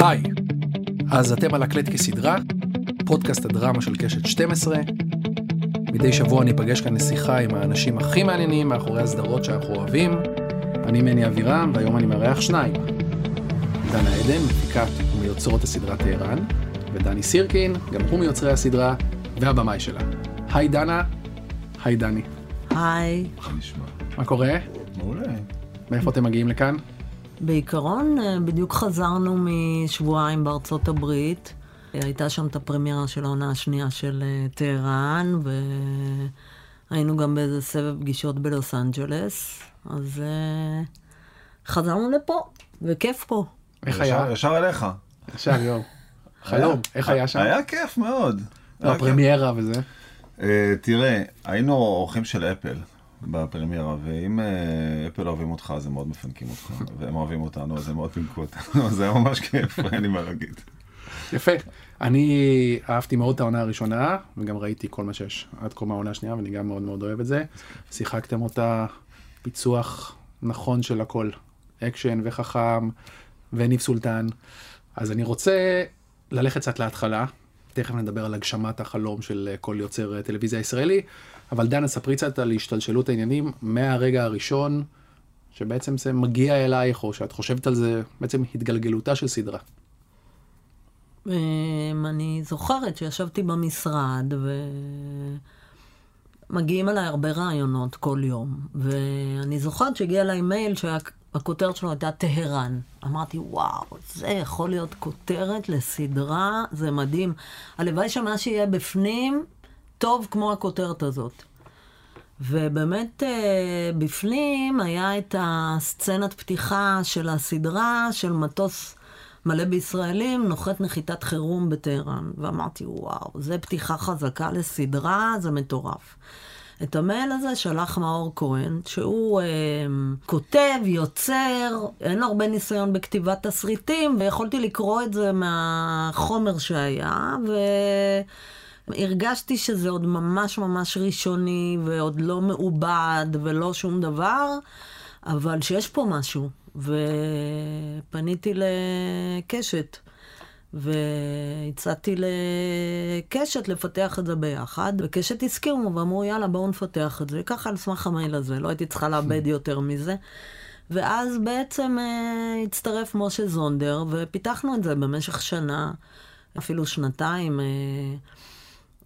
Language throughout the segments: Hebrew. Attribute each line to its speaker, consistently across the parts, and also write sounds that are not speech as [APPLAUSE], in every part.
Speaker 1: היי, אז אתם על הקלט כסדרה, פודקאסט הדרמה של קשת 12. מדי שבוע אני אפגש כאן לשיחה עם האנשים הכי מעניינים מאחורי הסדרות שאנחנו אוהבים. אני מני אבירם, והיום אני מארח שניים. דנה עדן, מפיקת ומיוצרות הסדרה טהרן, ודני סירקין, גם הוא מיוצרי הסדרה, והבמאי שלה. היי דנה, היי דני.
Speaker 2: היי.
Speaker 3: מה נשמע?
Speaker 1: מה קורה?
Speaker 3: מעולה.
Speaker 1: מאיפה אתם מגיעים לכאן?
Speaker 2: בעיקרון, אה, בדיוק חזרנו משבועיים בארצות הברית. הייתה שם את הפרמיירה של העונה השנייה של אה, טהרן, והיינו גם באיזה סבב פגישות בלוס אנג'לס, אז אה, חזרנו לפה, וכיף פה.
Speaker 1: איך היה?
Speaker 3: ישר- ישר אליך.
Speaker 1: עכשיו יואו. [LAUGHS] חלום, איך היה שם?
Speaker 3: היה כיף מאוד.
Speaker 1: לא. הפרמיירה וזה.
Speaker 3: אה, תראה, היינו אורחים של אפל בפרמיירה, ואם אה, אפל אוהבים אותך אז הם מאוד מפנקים אותך, והם אוהבים אותנו אז הם מאוד פינקו אותנו, [LAUGHS] זה היה ממש כיף, [LAUGHS] אין לי מה להגיד.
Speaker 1: יפה. אני אהבתי מאוד את העונה הראשונה, וגם ראיתי כל מה שיש עד כה מהעונה השנייה, ואני גם מאוד מאוד אוהב את זה. שיחקתם אותה, פיצוח נכון של הכל. אקשן וחכם וניב סולטן. אז אני רוצה ללכת קצת להתחלה. תכף נדבר על הגשמת החלום של אה, כל יוצר אה, טלוויזיה ישראלי, אבל דנה, ספרי קצת על השתלשלות העניינים מהרגע הראשון, שבעצם זה מגיע אלייך, או שאת חושבת על זה, בעצם התגלגלותה של סדרה.
Speaker 2: אמ, אני זוכרת שישבתי במשרד, ומגיעים אליי הרבה רעיונות כל יום, ואני זוכרת שהגיע אליי מייל שהכותרת שלו הייתה טהרן. אמרתי, וואו, זה יכול להיות כותרת לסדרה, זה מדהים. הלוואי שמה שיהיה בפנים, טוב כמו הכותרת הזאת. ובאמת אה, בפנים היה את הסצנת פתיחה של הסדרה של מטוס מלא בישראלים, נוחת נחיתת חירום בטהרן. ואמרתי, וואו, זה פתיחה חזקה לסדרה, זה מטורף. את המייל הזה שלח מאור כהן, שהוא אה, כותב, יוצר, אין לו הרבה ניסיון בכתיבת תסריטים, ויכולתי לקרוא את זה מהחומר שהיה, ו... הרגשתי שזה עוד ממש ממש ראשוני, ועוד לא מעובד, ולא שום דבר, אבל שיש פה משהו. ופניתי לקשת, והצעתי לקשת לפתח את זה ביחד, וקשת הסכימו ואמרו, יאללה, בואו נפתח את זה. ככה על סמך המייל הזה, לא הייתי צריכה לאבד [LAUGHS] יותר מזה. ואז בעצם אה, הצטרף משה זונדר, ופיתחנו את זה במשך שנה, אפילו שנתיים. אה,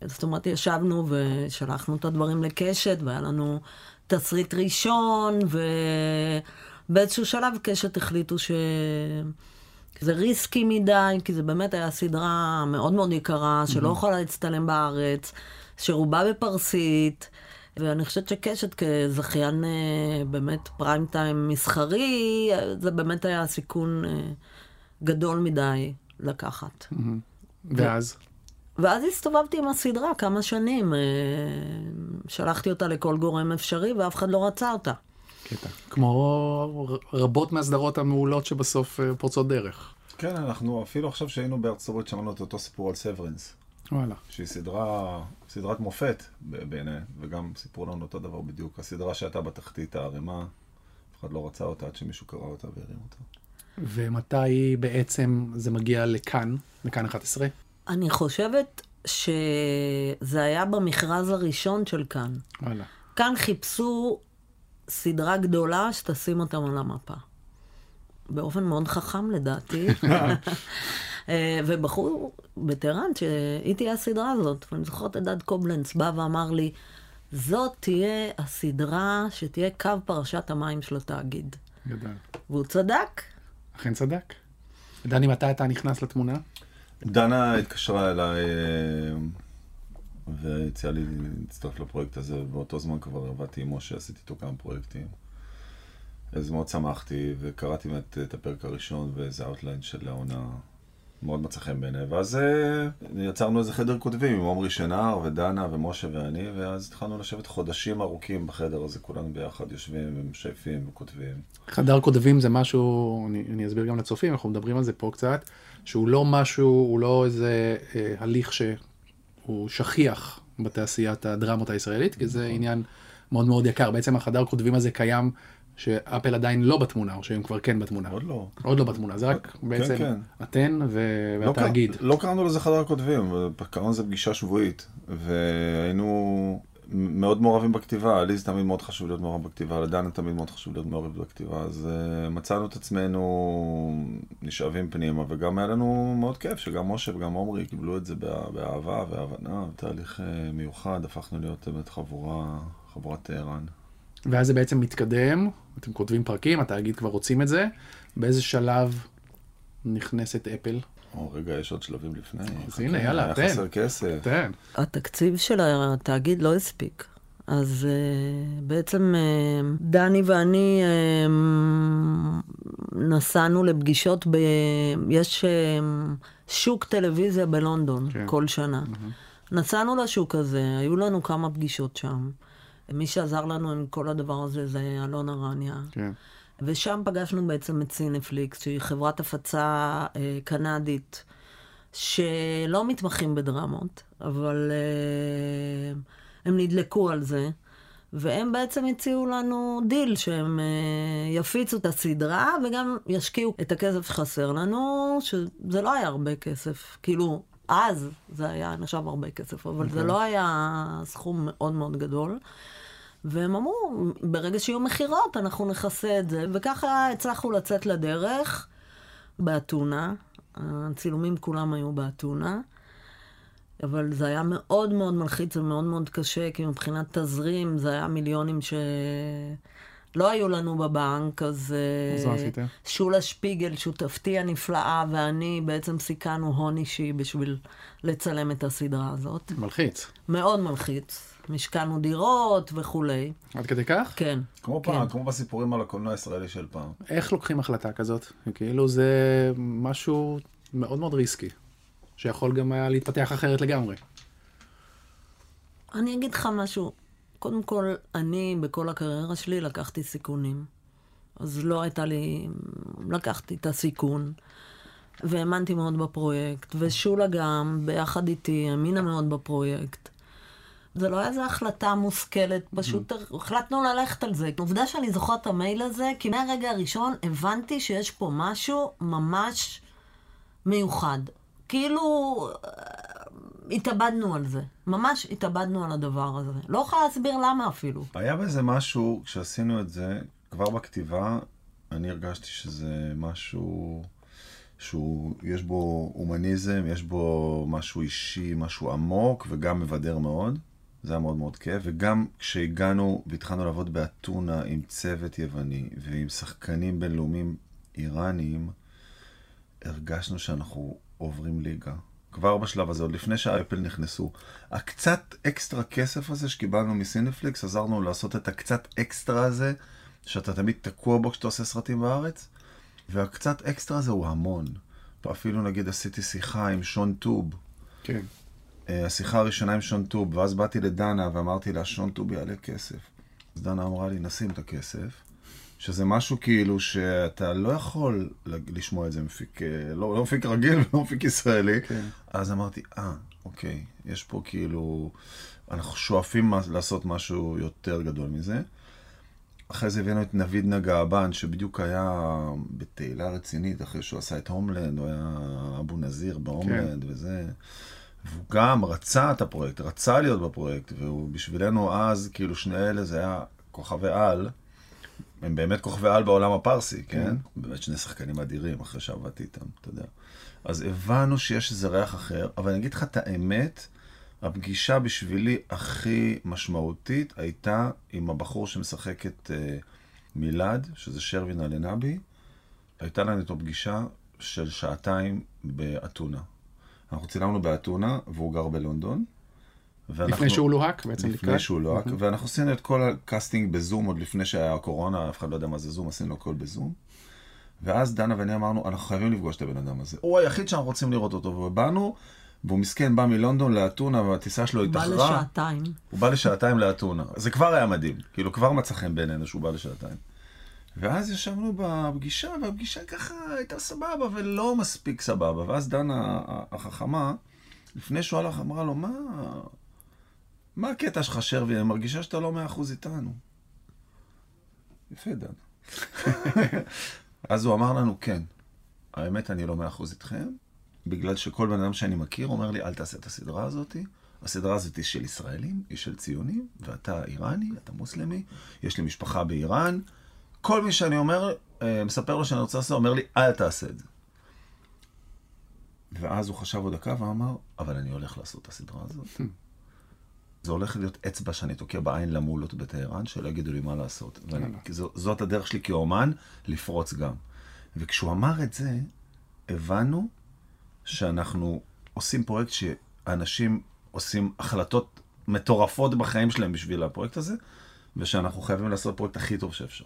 Speaker 2: זאת אומרת, ישבנו ושלחנו את הדברים לקשת, והיה לנו תסריט ראשון, ובאיזשהו שלב קשת החליטו שזה ריסקי מדי, כי זה באמת היה סדרה מאוד מאוד יקרה, שלא יכולה להצטלם בארץ, שרובה בפרסית. ואני חושבת שקשת כזכיין אה, באמת פריים טיים מסחרי, אה, זה באמת היה סיכון אה, גדול מדי לקחת.
Speaker 1: ואז?
Speaker 2: ואז הסתובבתי עם הסדרה כמה שנים. אה, שלחתי אותה לכל גורם אפשרי ואף אחד לא רצה אותה.
Speaker 1: קטע. כמו רבות מהסדרות המעולות שבסוף אה, פורצות דרך.
Speaker 3: כן, אנחנו אפילו עכשיו שהיינו בארצות הברית שמענו את אותו סיפור על סברנס,
Speaker 1: וואלה.
Speaker 3: שהיא סדרה, סדרת מופת בעיניי, וגם סיפרו לנו אותו דבר בדיוק. הסדרה שהייתה בתחתית הערימה, אף אחד לא רצה אותה עד שמישהו קרא אותה והרים אותה.
Speaker 1: ומתי בעצם זה מגיע לכאן, לכאן 11?
Speaker 2: אני חושבת שזה היה במכרז הראשון של כאן.
Speaker 1: וואלה.
Speaker 2: כאן חיפשו סדרה גדולה שתשים אותם על המפה. באופן מאוד חכם לדעתי. [LAUGHS] אה, ובחור בטהרן שהיא תהיה הסדרה הזאת, ואני זוכרת את דד קובלנץ בא ואמר לי, זאת תהיה הסדרה שתהיה קו פרשת המים של התאגיד.
Speaker 1: גדל.
Speaker 2: והוא צדק.
Speaker 1: אכן צדק. דני, מתי אתה נכנס לתמונה?
Speaker 3: דנה התקשרה אליי אה, והציעה לי להצטרף לפרויקט הזה, ובאותו זמן כבר עבדתי עם משה, עשיתי איתו כמה פרויקטים. אז מאוד שמחתי, וקראתי את הפרק הראשון ואיזה outline של העונה מאוד מצא חן בעיניי. ואז אה, יצרנו איזה חדר כותבים עם עמרי שנהר ודנה ומשה ואני, ואז התחלנו לשבת חודשים ארוכים בחדר הזה, כולנו ביחד יושבים ומשייפים וכותבים.
Speaker 1: חדר כותבים זה משהו, אני, אני אסביר גם לצופים, אנחנו מדברים על זה פה קצת, שהוא לא משהו, הוא לא איזה אה, הליך שהוא שכיח בתעשיית הדרמות הישראלית, כי זה עניין מאוד מאוד יקר. בעצם החדר כותבים הזה קיים שאפל עדיין לא בתמונה, או שהם כבר כן בתמונה?
Speaker 3: עוד לא.
Speaker 1: עוד לא בתמונה, זה רק בעצם
Speaker 3: כן.
Speaker 1: אתן ו-
Speaker 3: לא
Speaker 1: והתאגיד.
Speaker 3: קר- לא קראנו לזה חדר כותבים, קראנו לזה פגישה שבועית, והיינו מאוד מעורבים בכתיבה, לי זה תמיד מאוד חשוב להיות מעורב בכתיבה, לדנה תמיד מאוד חשוב להיות מעורב בכתיבה, אז uh, מצאנו את עצמנו נשאבים פנימה, וגם היה לנו מאוד כיף שגם משה וגם עומרי קיבלו את זה בא- באהבה והבנה, תהליך uh, מיוחד, הפכנו להיות באמת חבורה, חבורת טהרן.
Speaker 1: ואז זה בעצם מתקדם, אתם כותבים פרקים, התאגיד כבר רוצים את זה, באיזה שלב נכנסת אפל?
Speaker 3: או, רגע, יש עוד שלבים לפני.
Speaker 1: אז הנה, יאללה,
Speaker 3: היה
Speaker 1: תן.
Speaker 3: חסר כסף.
Speaker 1: תן.
Speaker 2: התקציב של התאגיד לא הספיק. אז uh, בעצם uh, דני ואני uh, נסענו לפגישות, ב... יש uh, שוק טלוויזיה בלונדון
Speaker 1: כן.
Speaker 2: כן. כל שנה. Mm-hmm. נסענו לשוק הזה, היו לנו כמה פגישות שם. מי שעזר לנו עם כל הדבר הזה זה אלון ארניה.
Speaker 1: כן.
Speaker 2: ושם פגשנו בעצם את סינפליקס, שהיא חברת הפצה אה, קנדית, שלא מתמחים בדרמות, אבל אה, הם נדלקו על זה, והם בעצם הציעו לנו דיל שהם אה, יפיצו את הסדרה וגם ישקיעו את הכסף שחסר לנו, שזה לא היה הרבה כסף, כאילו... אז זה היה נחשב הרבה כסף, אבל. זה לא היה סכום מאוד מאוד גדול. והם אמרו, ברגע שיהיו מכירות, אנחנו נכסה את זה. וככה הצלחנו לצאת לדרך באתונה. הצילומים כולם היו באתונה. אבל זה היה מאוד מאוד מלחיץ ומאוד מאוד קשה, כי מבחינת תזרים זה היה מיליונים שלא היו לנו בבנק, אז...
Speaker 1: אז מה עשיתם?
Speaker 2: שולה שפיגל, שותפתי הנפלאה, ואני בעצם סיכנו הון אישי בשביל לצלם את הסדרה הזאת.
Speaker 1: מלחיץ.
Speaker 2: מאוד מלחיץ. משכנו דירות וכולי.
Speaker 1: עד כדי כך?
Speaker 2: כן.
Speaker 3: כמו
Speaker 2: כן.
Speaker 3: פעם, כמו בסיפורים על הקולנוע הישראלי של פעם.
Speaker 1: איך לוקחים החלטה כזאת? כאילו זה משהו מאוד מאוד ריסקי, שיכול גם היה להתפתח אחרת לגמרי.
Speaker 2: אני אגיד לך משהו. קודם כל, אני בכל הקריירה שלי לקחתי סיכונים. אז לא הייתה לי... לקחתי את הסיכון, והאמנתי מאוד בפרויקט, ושולה גם, ביחד איתי, האמינה מאוד בפרויקט. זה לא היה איזו החלטה מושכלת, פשוט החלטנו ללכת על זה. עובדה שאני זוכרת את המייל הזה, כי מהרגע הראשון הבנתי שיש פה משהו ממש מיוחד. כאילו, התאבדנו על זה. ממש התאבדנו על הדבר הזה. לא יכולה להסביר למה אפילו.
Speaker 3: היה בזה משהו, כשעשינו את זה, כבר בכתיבה, אני הרגשתי שזה משהו שהוא, יש בו הומניזם, יש בו משהו אישי, משהו עמוק וגם מבדר מאוד. זה היה מאוד מאוד כיף, וגם כשהגענו והתחלנו לעבוד באתונה עם צוות יווני ועם שחקנים בינלאומיים איראניים, הרגשנו שאנחנו עוברים ליגה. כבר בשלב הזה, עוד לפני שהאפל נכנסו. הקצת אקסטרה כסף הזה שקיבלנו מ Cineflix, עזרנו לעשות את הקצת אקסטרה הזה, שאתה תמיד תקוע בו כשאתה עושה סרטים בארץ, והקצת אקסטרה הזה הוא המון. אפילו נגיד עשיתי שיחה עם שון טוב,
Speaker 1: כן.
Speaker 3: אה, השיחה הראשונה עם שון טוב, ואז באתי לדנה ואמרתי לה, שון טוב יעלה כסף. אז דנה אמרה לי, נשים את הכסף, שזה משהו כאילו שאתה לא יכול לשמוע את זה מפיק, אה, לא, לא מפיק רגיל ולא מפיק ישראלי.
Speaker 1: כן.
Speaker 3: אז אמרתי, אה, אוקיי, יש פה כאילו, אנחנו שואפים לעשות משהו יותר גדול מזה. אחרי זה הבאנו את נביד נגעבן, שבדיוק היה בתהילה רצינית, אחרי שהוא עשה את הומלנד, הוא היה אבו נזיר בהומלנד וזה. והוא גם רצה את הפרויקט, רצה להיות בפרויקט, והוא בשבילנו אז, כאילו שני אלה זה היה כוכבי על, הם באמת כוכבי על בעולם הפרסי, כן? באמת שני שחקנים אדירים אחרי שעבדתי איתם, אתה יודע. אז הבנו שיש איזה ריח אחר, אבל אני אגיד לך את האמת, הפגישה בשבילי הכי משמעותית הייתה עם הבחור שמשחק את אה, מילד, שזה שרווין אלנבי. הייתה לנו איתו פגישה של שעתיים באתונה. אנחנו צילמנו באתונה, והוא גר בלונדון. ואנחנו-
Speaker 1: לפני שהוא לוהק, בעצם
Speaker 3: לפני
Speaker 1: לקראת.
Speaker 3: שהוא לוהק, ואנחנו עשינו את כל ה casting בזום, עוד לפני שהיה הקורונה, אף אחד לא יודע מה זה זום, עשינו הכל בזום. ואז דנה ואני אמרנו, אנחנו חייבים לפגוש את הבן אדם הזה. הוא היחיד שאנחנו רוצים לראות אותו, ובאנו, והוא מסכן, בא מלונדון לאתונה, והטיסה שלו
Speaker 2: בא
Speaker 3: התאחרה.
Speaker 2: לשעתיים.
Speaker 3: הוא בא לשעתיים לאתונה. זה כבר היה מדהים, כאילו כבר מצא חן בעינינו שהוא בא לשעתיים. ואז ישבנו בפגישה, והפגישה ככה הייתה סבבה, ולא מספיק סבבה. ואז דנה החכמה, לפני שהוא הלך, אמרה לו, מה... מה הקטע שלך, שרבי? אני מרגישה שאתה לא מאה אחוז איתנו. יפה, דן. אז הוא אמר לנו, כן, האמת, אני לא מאה אחוז איתכם, בגלל שכל בן אדם שאני מכיר אומר לי, אל תעשה את הסדרה הזאת. הסדרה הזאת היא של ישראלים, היא של ציונים, ואתה איראני, אתה מוסלמי, יש לי משפחה באיראן. כל מי שאני אומר, אה, מספר לו שאני רוצה לעשות, אומר לי, אל תעשה את זה. ואז הוא חשב עוד דקה ואמר, אבל אני הולך לעשות את הסדרה הזאת. זה הולך להיות אצבע שאני תוקע בעין למולות בטהרן, שלא יגידו לי מה לעשות. ואני, זו, זאת הדרך שלי כאומן, לפרוץ גם. וכשהוא אמר את זה, הבנו שאנחנו עושים פרויקט שאנשים עושים החלטות מטורפות בחיים שלהם בשביל הפרויקט הזה, ושאנחנו חייבים לעשות את הפרויקט הכי טוב שאפשר.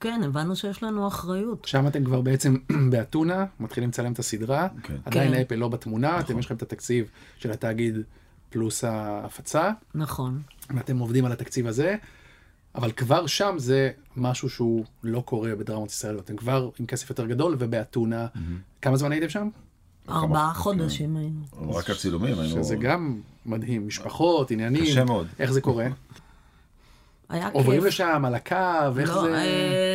Speaker 2: כן, הבנו שיש לנו אחריות.
Speaker 1: שם אתם כבר בעצם [CLEARS THROAT] באתונה, מתחילים לצלם את הסדרה,
Speaker 3: כן.
Speaker 1: עדיין
Speaker 2: כן.
Speaker 1: אפל לא בתמונה, אתם יש לכם את התקציב של התאגיד פלוס ההפצה,
Speaker 2: נכון.
Speaker 1: ואתם עובדים על התקציב הזה, אבל כבר שם זה משהו שהוא לא קורה בדרמות ישראל, אתם כבר עם כסף יותר גדול ובאתונה. כמה זמן הייתם שם?
Speaker 2: ארבעה חודשים היינו.
Speaker 3: רק הצילומים היינו...
Speaker 1: שזה גם מדהים, משפחות, עניינים.
Speaker 3: קשה מאוד.
Speaker 1: איך זה קורה? [LAUGHS]
Speaker 2: היה כיף.
Speaker 1: עוברים לשם על הקו, איך
Speaker 2: לא,
Speaker 1: זה...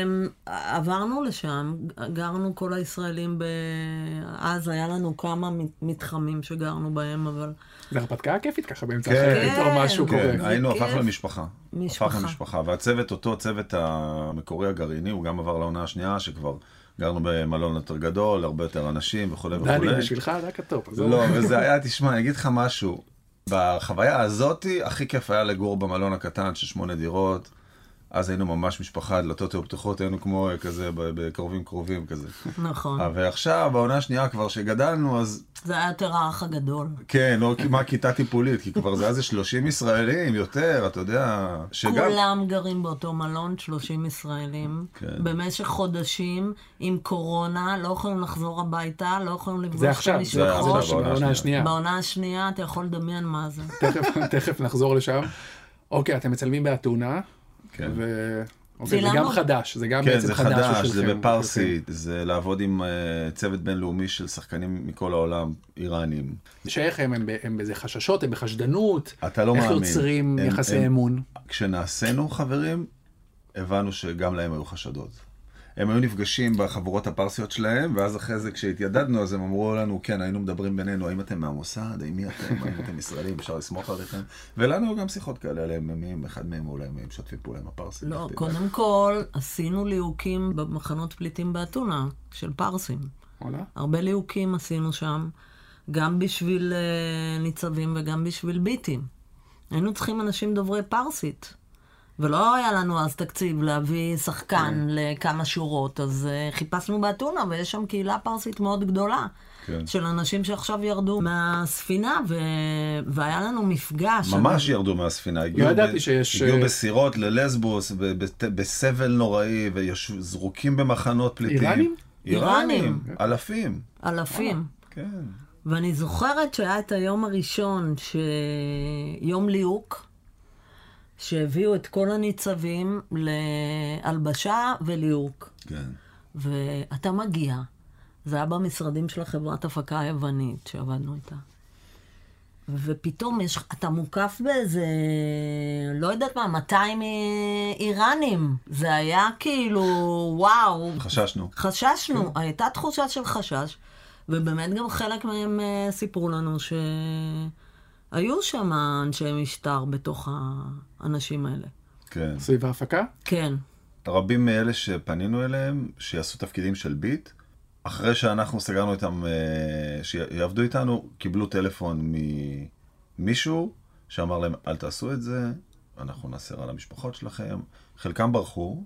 Speaker 2: אמ, עברנו לשם, גרנו כל הישראלים ב... אז היה לנו כמה מתחמים שגרנו בהם, אבל
Speaker 1: זה הרפתקה כיפית ככה באמצע
Speaker 3: כן.
Speaker 1: פתאום משהו
Speaker 2: כן.
Speaker 1: קורה.
Speaker 3: כן, היינו. הפכנו למשפחה.
Speaker 2: משפחה.
Speaker 3: הפכנו למשפחה. והצוות, אותו צוות המקורי הגרעיני, הוא גם עבר לעונה השנייה, שכבר גרנו במלון יותר גדול, הרבה יותר אנשים וכולי וכולי.
Speaker 1: דני, בשבילך זה רק הטופ.
Speaker 3: לא, וזה היה, תשמע, אני אגיד לך משהו. בחוויה הזאתי, הכי כיף היה לגור במלון הקטן של שמונה דירות. אז היינו ממש משפחה, דלתות היו פתוחות, היינו כמו אה, כזה, ב- בקרובים קרובים כזה.
Speaker 2: נכון.
Speaker 3: אה, ועכשיו, בעונה השנייה כבר שגדלנו, אז
Speaker 2: זה היה יותר האח הגדול.
Speaker 3: כן, לא כמעט כיתה טיפולית, כי כבר זה היה איזה 30 ישראלים, יותר, אתה יודע, שגם...
Speaker 2: כולם גרים באותו מלון, 30 ישראלים,
Speaker 3: כן.
Speaker 2: במשך חודשים, עם קורונה, לא יכולים לחזור הביתה, לא יכולים לפגוש
Speaker 1: זה
Speaker 2: את
Speaker 1: עכשיו, זה
Speaker 3: זה
Speaker 2: המשפחות.
Speaker 3: עכשיו, בעונה
Speaker 1: בעונה
Speaker 3: השנייה.
Speaker 2: בעונה השנייה, אתה יכול לדמיין מה זה.
Speaker 1: תכף- תכף נחזור לשם. אוקיי, אתם מצלמים באתונה,
Speaker 3: כן.
Speaker 1: ו... אוקיי, זה גם חדש, זה גם
Speaker 3: כן,
Speaker 1: בעצם
Speaker 3: זה
Speaker 1: חדש.
Speaker 3: חדש,
Speaker 1: בשבילכם.
Speaker 3: זה בפרסית, זה לעבוד עם אה, צוות בינלאומי של שחקנים מכל העולם, איראנים.
Speaker 1: שאיך הם, הם, הם באיזה חששות, הם בחשדנות,
Speaker 3: אתה לא
Speaker 1: איך
Speaker 3: מאמין.
Speaker 1: יוצרים
Speaker 3: הם-
Speaker 1: יחסי
Speaker 3: הם-
Speaker 1: אמון.
Speaker 3: כשנעשינו חברים, הבנו שגם להם היו חשדות. הם היו נפגשים בחבורות הפרסיות שלהם, ואז אחרי זה כשהתיידדנו, אז הם אמרו לנו, כן, היינו מדברים בינינו, האם אתם מהמוסד, האם מי אתם, האם אתם ישראלים, אפשר לסמוך עליכם? ולנו היו גם שיחות כאלה עליהם, מי- אחד מהם אולי הם משתפים פעולה עם הפרסים.
Speaker 2: לא. קודם כל, עשינו ליהוקים במחנות פליטים באתונה, של פרסים.
Speaker 1: וואלה.
Speaker 2: הרבה ליהוקים עשינו שם, גם בשביל אה, ניצבים וגם בשביל ביטים. היינו צריכים אנשים דוברי פרסית. ולא היה לנו אז תקציב להביא שחקן לכמה שורות, אז uh, חיפשנו באתונה, ויש שם קהילה פרסית מאוד גדולה.
Speaker 3: כן.
Speaker 2: של אנשים שעכשיו ירדו מהספינה, ו... והיה לנו מפגש.
Speaker 3: ממש ירדו מהספינה, הגיעו,
Speaker 1: ידעתי
Speaker 3: ב-
Speaker 1: שיש,
Speaker 3: הגיעו
Speaker 1: אה,
Speaker 3: בסירות ללסבוס, ב- בת- בסבל נוראי, וזרוקים במחנות פליטים.
Speaker 1: איראנים?
Speaker 3: איראנים,
Speaker 2: איראנים.
Speaker 3: אלפים.
Speaker 2: אלפים.
Speaker 3: כן.
Speaker 2: ואני זוכרת שהיה את היום הראשון, ש... יום ליהוק, שהביאו את כל הניצבים להלבשה וליהוק.
Speaker 3: כן.
Speaker 2: ואתה מגיע, זה היה במשרדים של החברת הפקה היוונית שעבדנו איתה. ופתאום יש, אתה מוקף באיזה, לא יודעת מה, 200 איראנים. זה היה כאילו, וואו,
Speaker 3: חששנו.
Speaker 2: חששנו, הייתה תחושה של חשש, ובאמת גם חלק מהם אה, סיפרו לנו שהיו שם אנשי משטר בתוך האנשים האלה.
Speaker 3: כן.
Speaker 1: סביב ההפקה?
Speaker 2: כן,
Speaker 3: רבים מאלה שפנינו אליהם, שיעשו תפקידים של ביט, אחרי שאנחנו סגרנו איתם, אה, שיעבדו איתנו, קיבלו טלפון ממישהו שאמר להם, אל תעשו את זה, אנחנו נעשה רע למשפחות שלכם. חלקם ברחו,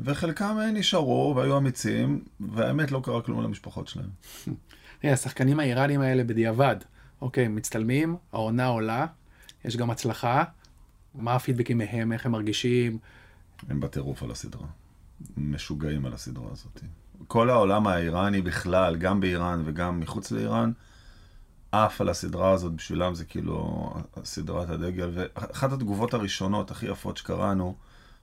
Speaker 3: וחלקם אה, נשארו והיו אמיצים, והאמת לא קרה כלום למשפחות שלהם. [LAUGHS]
Speaker 1: תראה, השחקנים האיראנים האלה בדיעבד, אוקיי, מצטלמים, העונה עולה, יש גם הצלחה, מה הפידבקים מהם, איך הם מרגישים,
Speaker 3: הם בטירוף על הסדרה. משוגעים על הסדרה הזאת. כל העולם האיראני בכלל, גם באיראן וגם מחוץ לאיראן, עף על הסדרה הזאת, בשבילם זה כאילו סדרת הדגל. ואחת התגובות הראשונות הכי יפות שקראנו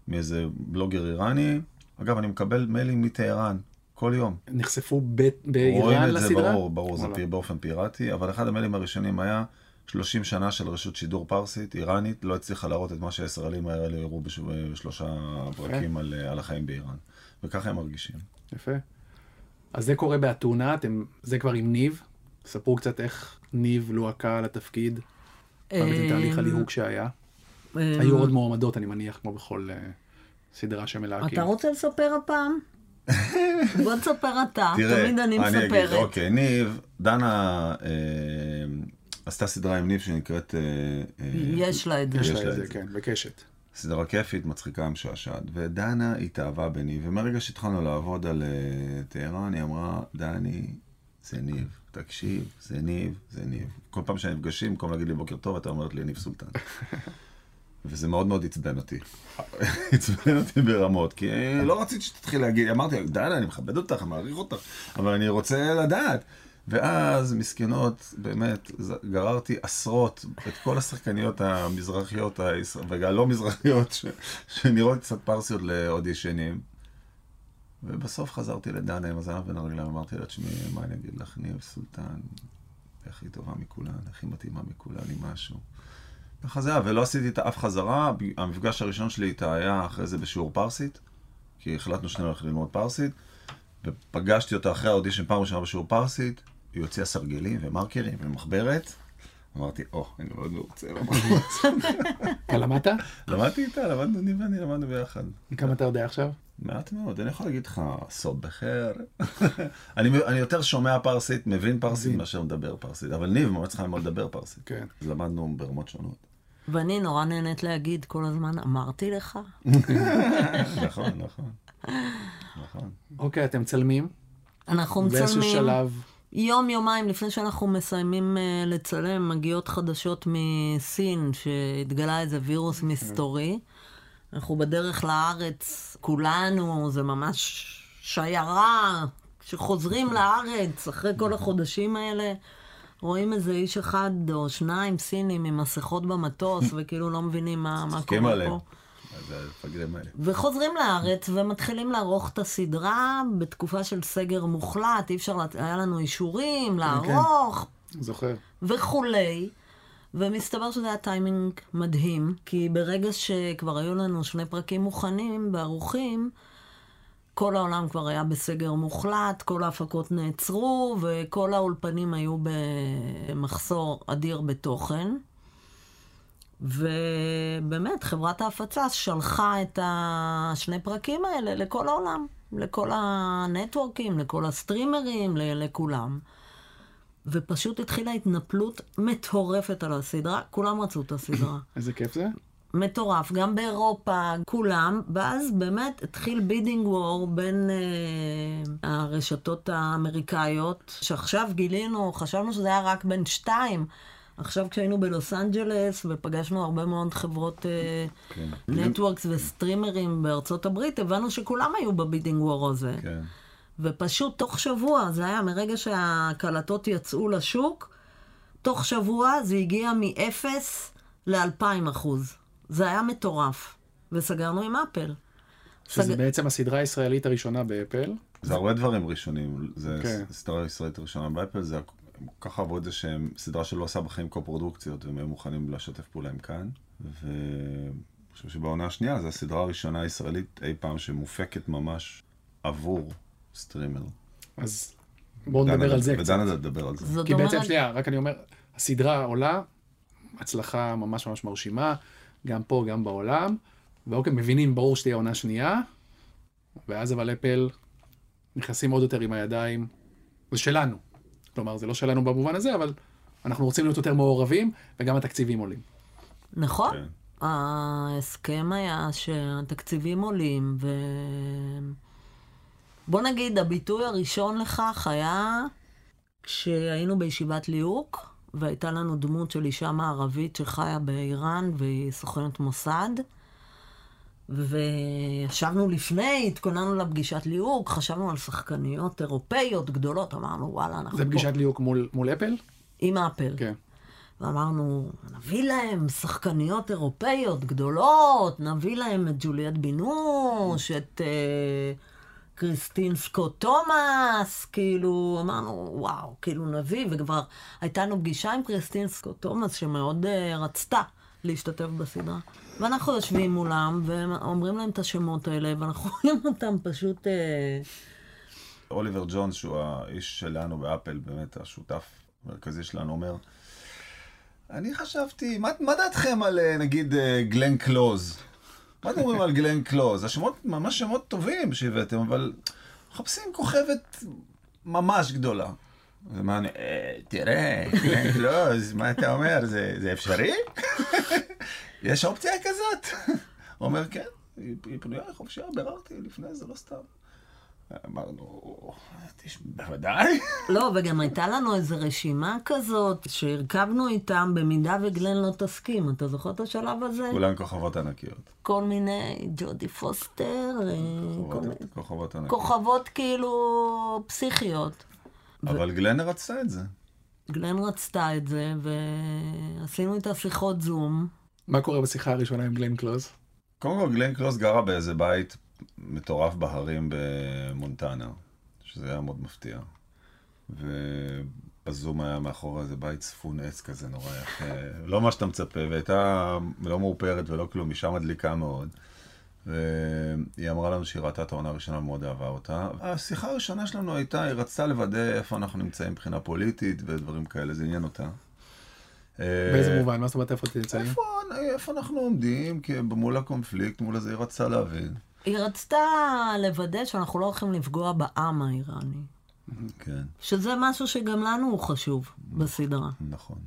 Speaker 3: מאיזה בלוגר איראני, אגב, אני מקבל מיילים מטהרן, כל יום.
Speaker 1: נחשפו ב- באיראן
Speaker 3: רואים את
Speaker 1: לסדרה?
Speaker 3: זה, ברור, ברור, זה
Speaker 1: וואלה.
Speaker 3: פי- באופן פיראטי, אבל אחד המיילים הראשונים היה, 30 שנה של רשות שידור פרסית, איראנית, לא הצליחה להראות את מה שהישראלים האלה הראו בש- בשלושה פרקים על, על החיים באיראן. וככה הם מרגישים.
Speaker 1: יפה. אז זה קורה באתונה, אתם, זה כבר עם ניב. ספרו קצת איך ניב לוהקה לתפקיד. גם את תהליך הליהוק שהיה.
Speaker 2: אה,
Speaker 1: היו עוד מועמדות, אני מניח, כמו בכל אה, סדרה שמלהקים.
Speaker 2: אתה רוצה לספר הפעם? בוא תספר אתה,
Speaker 3: תראה,
Speaker 2: תמיד אני
Speaker 3: אגיד,
Speaker 2: מספרת.
Speaker 3: אוקיי, ניב, דנה אה, עשתה סדרה עם ניב שנקראת... אה, אה,
Speaker 2: יש לה את זה.
Speaker 1: יש לה את זה. כן, בקשת.
Speaker 3: סדרה כיפית, מצחיקה, משעשעת. ודנה התאהבה בניב, ומרגע שהתחלנו לעבוד על טהרן, היא אמרה, דני, זה ניב. תקשיב, זה ניב, זה ניב. כל פעם שאני נפגשים, במקום להגיד לי בוקר טוב, אתה אומרת לי ניב סולטן. [LAUGHS] וזה מאוד מאוד עצבן אותי. [LAUGHS] עצבן אותי ברמות, כי לא רציתי שתתחיל להגיד, אמרתי, דנה, אני מכבד אותך, אני מעריך אותך, אבל אני רוצה לדעת. ואז, מסכנות, באמת, גררתי עשרות, את כל השחקניות המזרחיות, והלא מזרחיות, ש- שנראות קצת פרסיות לאודישנים. ובסוף חזרתי לדנה עם הזנב בין הרגליים, אמרתי לה, תשמעי, מה אני אגיד לך, ניב סולטן, הכי טובה מכולן, הכי מתאימה מכולן, עם משהו. ככה זה היה, ולא עשיתי איתה אף חזרה, המפגש הראשון שלי איתה היה אחרי זה בשיעור פרסית, כי החלטנו שנינו ללכת ללמוד פרסית, ופגשתי אותה אחרי האודישן פעם ראשונה בשיעור פרסית, היא הוציאה סרגלים ומרקרים ומחברת, אמרתי, או, אני מאוד מרוצה,
Speaker 1: אתה למדת?
Speaker 3: למדתי איתה, למדנו, אני ואני למדנו ביחד.
Speaker 1: כמה אתה יודע עכשיו?
Speaker 3: מעט מאוד, אני יכול להגיד לך, סוד בחר. אני, אני יותר שומע פרסית, מבין פרסית. מאשר מדבר פרסית, אבל ניב ממש צריכה ללמוד לדבר פרסית.
Speaker 1: כן.
Speaker 3: למדנו ברמות שונות.
Speaker 2: ואני נורא נהנית להגיד כל הזמן, אמרתי לך?
Speaker 3: נכון, נכון. נכון.
Speaker 1: אוקיי, אתם מצלמים.
Speaker 2: אנחנו
Speaker 1: באיזשהו
Speaker 2: מצלמים.
Speaker 1: שלב,
Speaker 2: יום, יומיים לפני שאנחנו מסיימים uh, לצלם, מגיעות חדשות מסין, שהתגלה איזה וירוס מסתורי. אנחנו בדרך לארץ, כולנו, זה ממש שיירה שחוזרים לארץ אחרי כל החודשים האלה. רואים איזה איש אחד או שניים סינים עם מסכות במטוס, [LAUGHS] וכאילו לא מבינים מה, מה קורה
Speaker 3: עליהם.
Speaker 2: פה. וחוזרים לארץ ומתחילים לערוך את הסדרה בתקופה של סגר מוחלט, אי אפשר, היה לנו אישורים לערוך
Speaker 1: זוכר.
Speaker 2: וכולי. ומסתבר שזה היה טיימינג מדהים, כי ברגע שכבר היו לנו שני פרקים מוכנים וערוכים, כל העולם כבר היה בסגר מוחלט, כל ההפקות נעצרו, וכל האולפנים היו במחסור אדיר בתוכן. ובאמת, חברת ההפצה שלחה את השני פרקים האלה לכל העולם, לכל ה networkים, לכל ה streamerים, לכולם. ופשוט התחילה התנפלות מטורפת על הסדרה, כולם רצו את הסדרה.
Speaker 1: איזה כיף זה.
Speaker 2: מטורף, גם באירופה, כולם, ואז באמת התחיל bidding war בין אה, הרשתות האמריקאיות, שעכשיו גילינו, חשבנו שזה היה רק בין שתיים. עכשיו כשהיינו בלוס אנג'לס ופגשנו הרבה מאוד חברות אה,
Speaker 3: כן.
Speaker 2: networks ו streamerים בארצות הברית, הבנו שכולם היו ב bidding war הזה.
Speaker 3: כן.
Speaker 2: ופשוט תוך שבוע, זה היה מרגע שהקלטות יצאו לשוק, תוך שבוע זה הגיע מ-0 ל-2,000 אחוז. זה היה מטורף. וסגרנו עם אפל.
Speaker 1: שזה
Speaker 2: סג...
Speaker 1: בעצם הסדרה הישראלית הראשונה באפל.
Speaker 3: זה הרבה דברים ראשונים. זה
Speaker 1: כן.
Speaker 3: סדרה ישראלית ראשונה באפל, זה ככה עברו את זה שהם סדרה שלא עושה בחיים קו-פרודוקציות, והם היו מוכנים לשתף פעולה עם כאן. ואני חושב שבעונה השנייה זו הסדרה הראשונה הישראלית אי פעם שמופקת ממש עבור סטרימר.
Speaker 1: אז בואו נדבר על זה קצת.
Speaker 3: ודנה תדבר על זה.
Speaker 1: כי בעצם, שנייה, רק אני אומר, הסדרה עולה, הצלחה ממש ממש מרשימה, גם פה, גם בעולם, ואוקיי, מבינים, ברור שתהיה עונה שנייה, ואז אבל אפל נכנסים עוד יותר עם הידיים, זה שלנו. כלומר, זה לא שלנו במובן הזה, אבל אנחנו רוצים להיות יותר מעורבים, וגם התקציבים עולים.
Speaker 2: נכון.
Speaker 3: כן.
Speaker 2: ההסכם היה שהתקציבים עולים, ו... בוא נגיד, הביטוי הראשון לכך היה כשהיינו בישיבת ליהוק, והייתה לנו דמות של אישה מערבית שחיה באיראן והיא סוכנת מוסד. וישבנו לפני, התכוננו לפגישת ליהוק, חשבנו על שחקניות אירופאיות גדולות, אמרנו, וואלה, אנחנו
Speaker 1: זה
Speaker 2: פה.
Speaker 1: פגישת ליהוק מול, מול אפל?
Speaker 2: עם אפל.
Speaker 1: כן.
Speaker 2: ואמרנו, נביא להם שחקניות אירופאיות גדולות, נביא להם את ג'וליאט בינוש, את אה, קריסטין סקוט תומאס, כאילו, אמרנו, וואו, כאילו נביא, וכבר הייתה לנו פגישה עם קריסטין סקוט תומאס, שמאוד uh, רצתה להשתתף בסדרה. ואנחנו יושבים מולם, ואומרים להם את השמות האלה, ואנחנו [LAUGHS] רואים אותם פשוט... Uh...
Speaker 3: אוליבר ג'ונס, שהוא האיש שלנו באפל, באמת השותף המרכזי שלנו, אומר, אני חשבתי, מה, מה דעתכם על נגיד גלן קלוז? מה אתם אומרים על גלן קלוז? השמות ממש שמות טובים שהבאתם, אבל מחפשים כוכבת ממש גדולה. ומה אני, תראה, גלן קלוז, מה אתה אומר, זה, זה אפשרי? [LAUGHS] יש אופציה כזאת? הוא אומר, כן, היא פנויה חופשייה, ביררתי לפני זה, לא סתם. אמרנו, בוודאי.
Speaker 2: לא, וגם הייתה לנו איזו רשימה כזאת, שהרכבנו איתם במידה וגלן לא תסכים. אתה זוכר את השלב הזה?
Speaker 3: כולן כוכבות ענקיות.
Speaker 2: כל מיני, ג'ודי פוסטר,
Speaker 3: כוכבות ענקיות.
Speaker 2: כוכבות כאילו פסיכיות.
Speaker 3: אבל גלן רצתה את זה.
Speaker 2: גלן רצתה את זה, ועשינו איתה שיחות זום.
Speaker 1: מה קורה בשיחה הראשונה עם גלן קלוז?
Speaker 3: קודם כל, גלן קלוז גרה באיזה בית מטורף בהרים במונטנה, שזה היה מאוד מפתיע. ובזום היה מאחורי איזה בית צפון עץ כזה נורא יפה, לא מה שאתה מצפה, והייתה לא מאופרת ולא כלום, אישה מדליקה מאוד. והיא אמרה לנו שהיא ראתה את העונה הראשונה ומאוד אהבה אותה. השיחה הראשונה שלנו הייתה, היא רצתה לוודא איפה אנחנו נמצאים מבחינה פוליטית ודברים כאלה, זה עניין אותה.
Speaker 1: באיזה מובן? מה זאת אומרת איפה נמצאים?
Speaker 3: איפה, איפה אנחנו עומדים מול הקונפליקט, מול הזה, היא רצתה להבין.
Speaker 2: היא רצתה לוודא שאנחנו לא הולכים לפגוע בעם האיראני.
Speaker 3: כן.
Speaker 2: שזה משהו שגם לנו הוא חשוב בסדרה.
Speaker 3: נכון.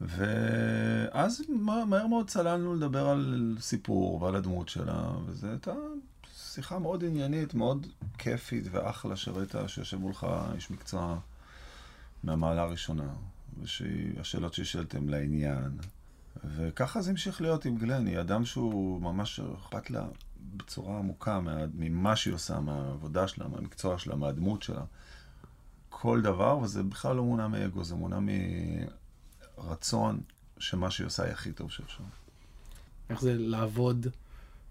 Speaker 3: ואז מהר מאוד צללנו לדבר על סיפור ועל הדמות שלה, וזו הייתה שיחה מאוד עניינית, מאוד כיפית ואחלה שראית שיושב מולך איש מקצוע מהמעלה הראשונה, ושהשאלות ששאלתם לעניין. וככה זה המשיך להיות עם גלן, היא אדם שהוא ממש אכפת לה בצורה עמוקה ממה שהיא עושה, מהעבודה שלה, מהמקצוע שלה, מהדמות שלה. כל דבר, וזה בכלל לא מונע מאגו, זה מונע מרצון שמה שהיא עושה היא הכי טוב שאפשר.
Speaker 1: איך זה לעבוד,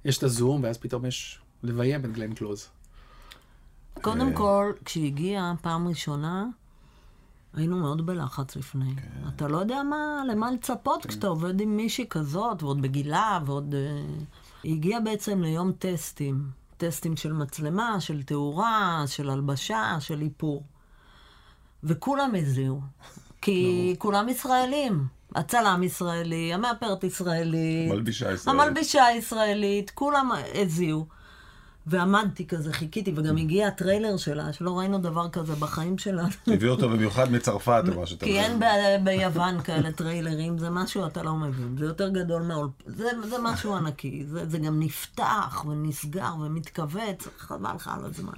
Speaker 1: יש את הזום, ואז פתאום יש לביים את גלן קלוז.
Speaker 2: קודם כל, כשהיא הגיעה פעם ראשונה, היינו מאוד בלחץ לפני. כן. אתה לא יודע מה, למה לצפות כן. כשאתה עובד עם מישהי כזאת, ועוד בגילה, ועוד... היא הגיעה בעצם ליום טסטים. טסטים של מצלמה, של תאורה, של הלבשה, של איפור. וכולם הזיעו. כי. כולם ישראלים. הצלם ישראלי, המאפרת ישראלית.
Speaker 3: המלבישה ישראלית.
Speaker 2: המלבישה ישראלית, כולם הזיעו. ועמדתי כזה, חיכיתי, וגם הגיע הטריילר שלה, שלא ראינו דבר כזה בחיים שלנו.
Speaker 3: הביאו אותו במיוחד מצרפת או משהו.
Speaker 2: כי אין ביוון כאלה טריילרים, זה משהו אתה לא מבין. זה יותר גדול מהאולפ... זה, זה משהו ענקי. זה, זה גם נפתח ונסגר ומתכווץ, חבל לך על הזמן.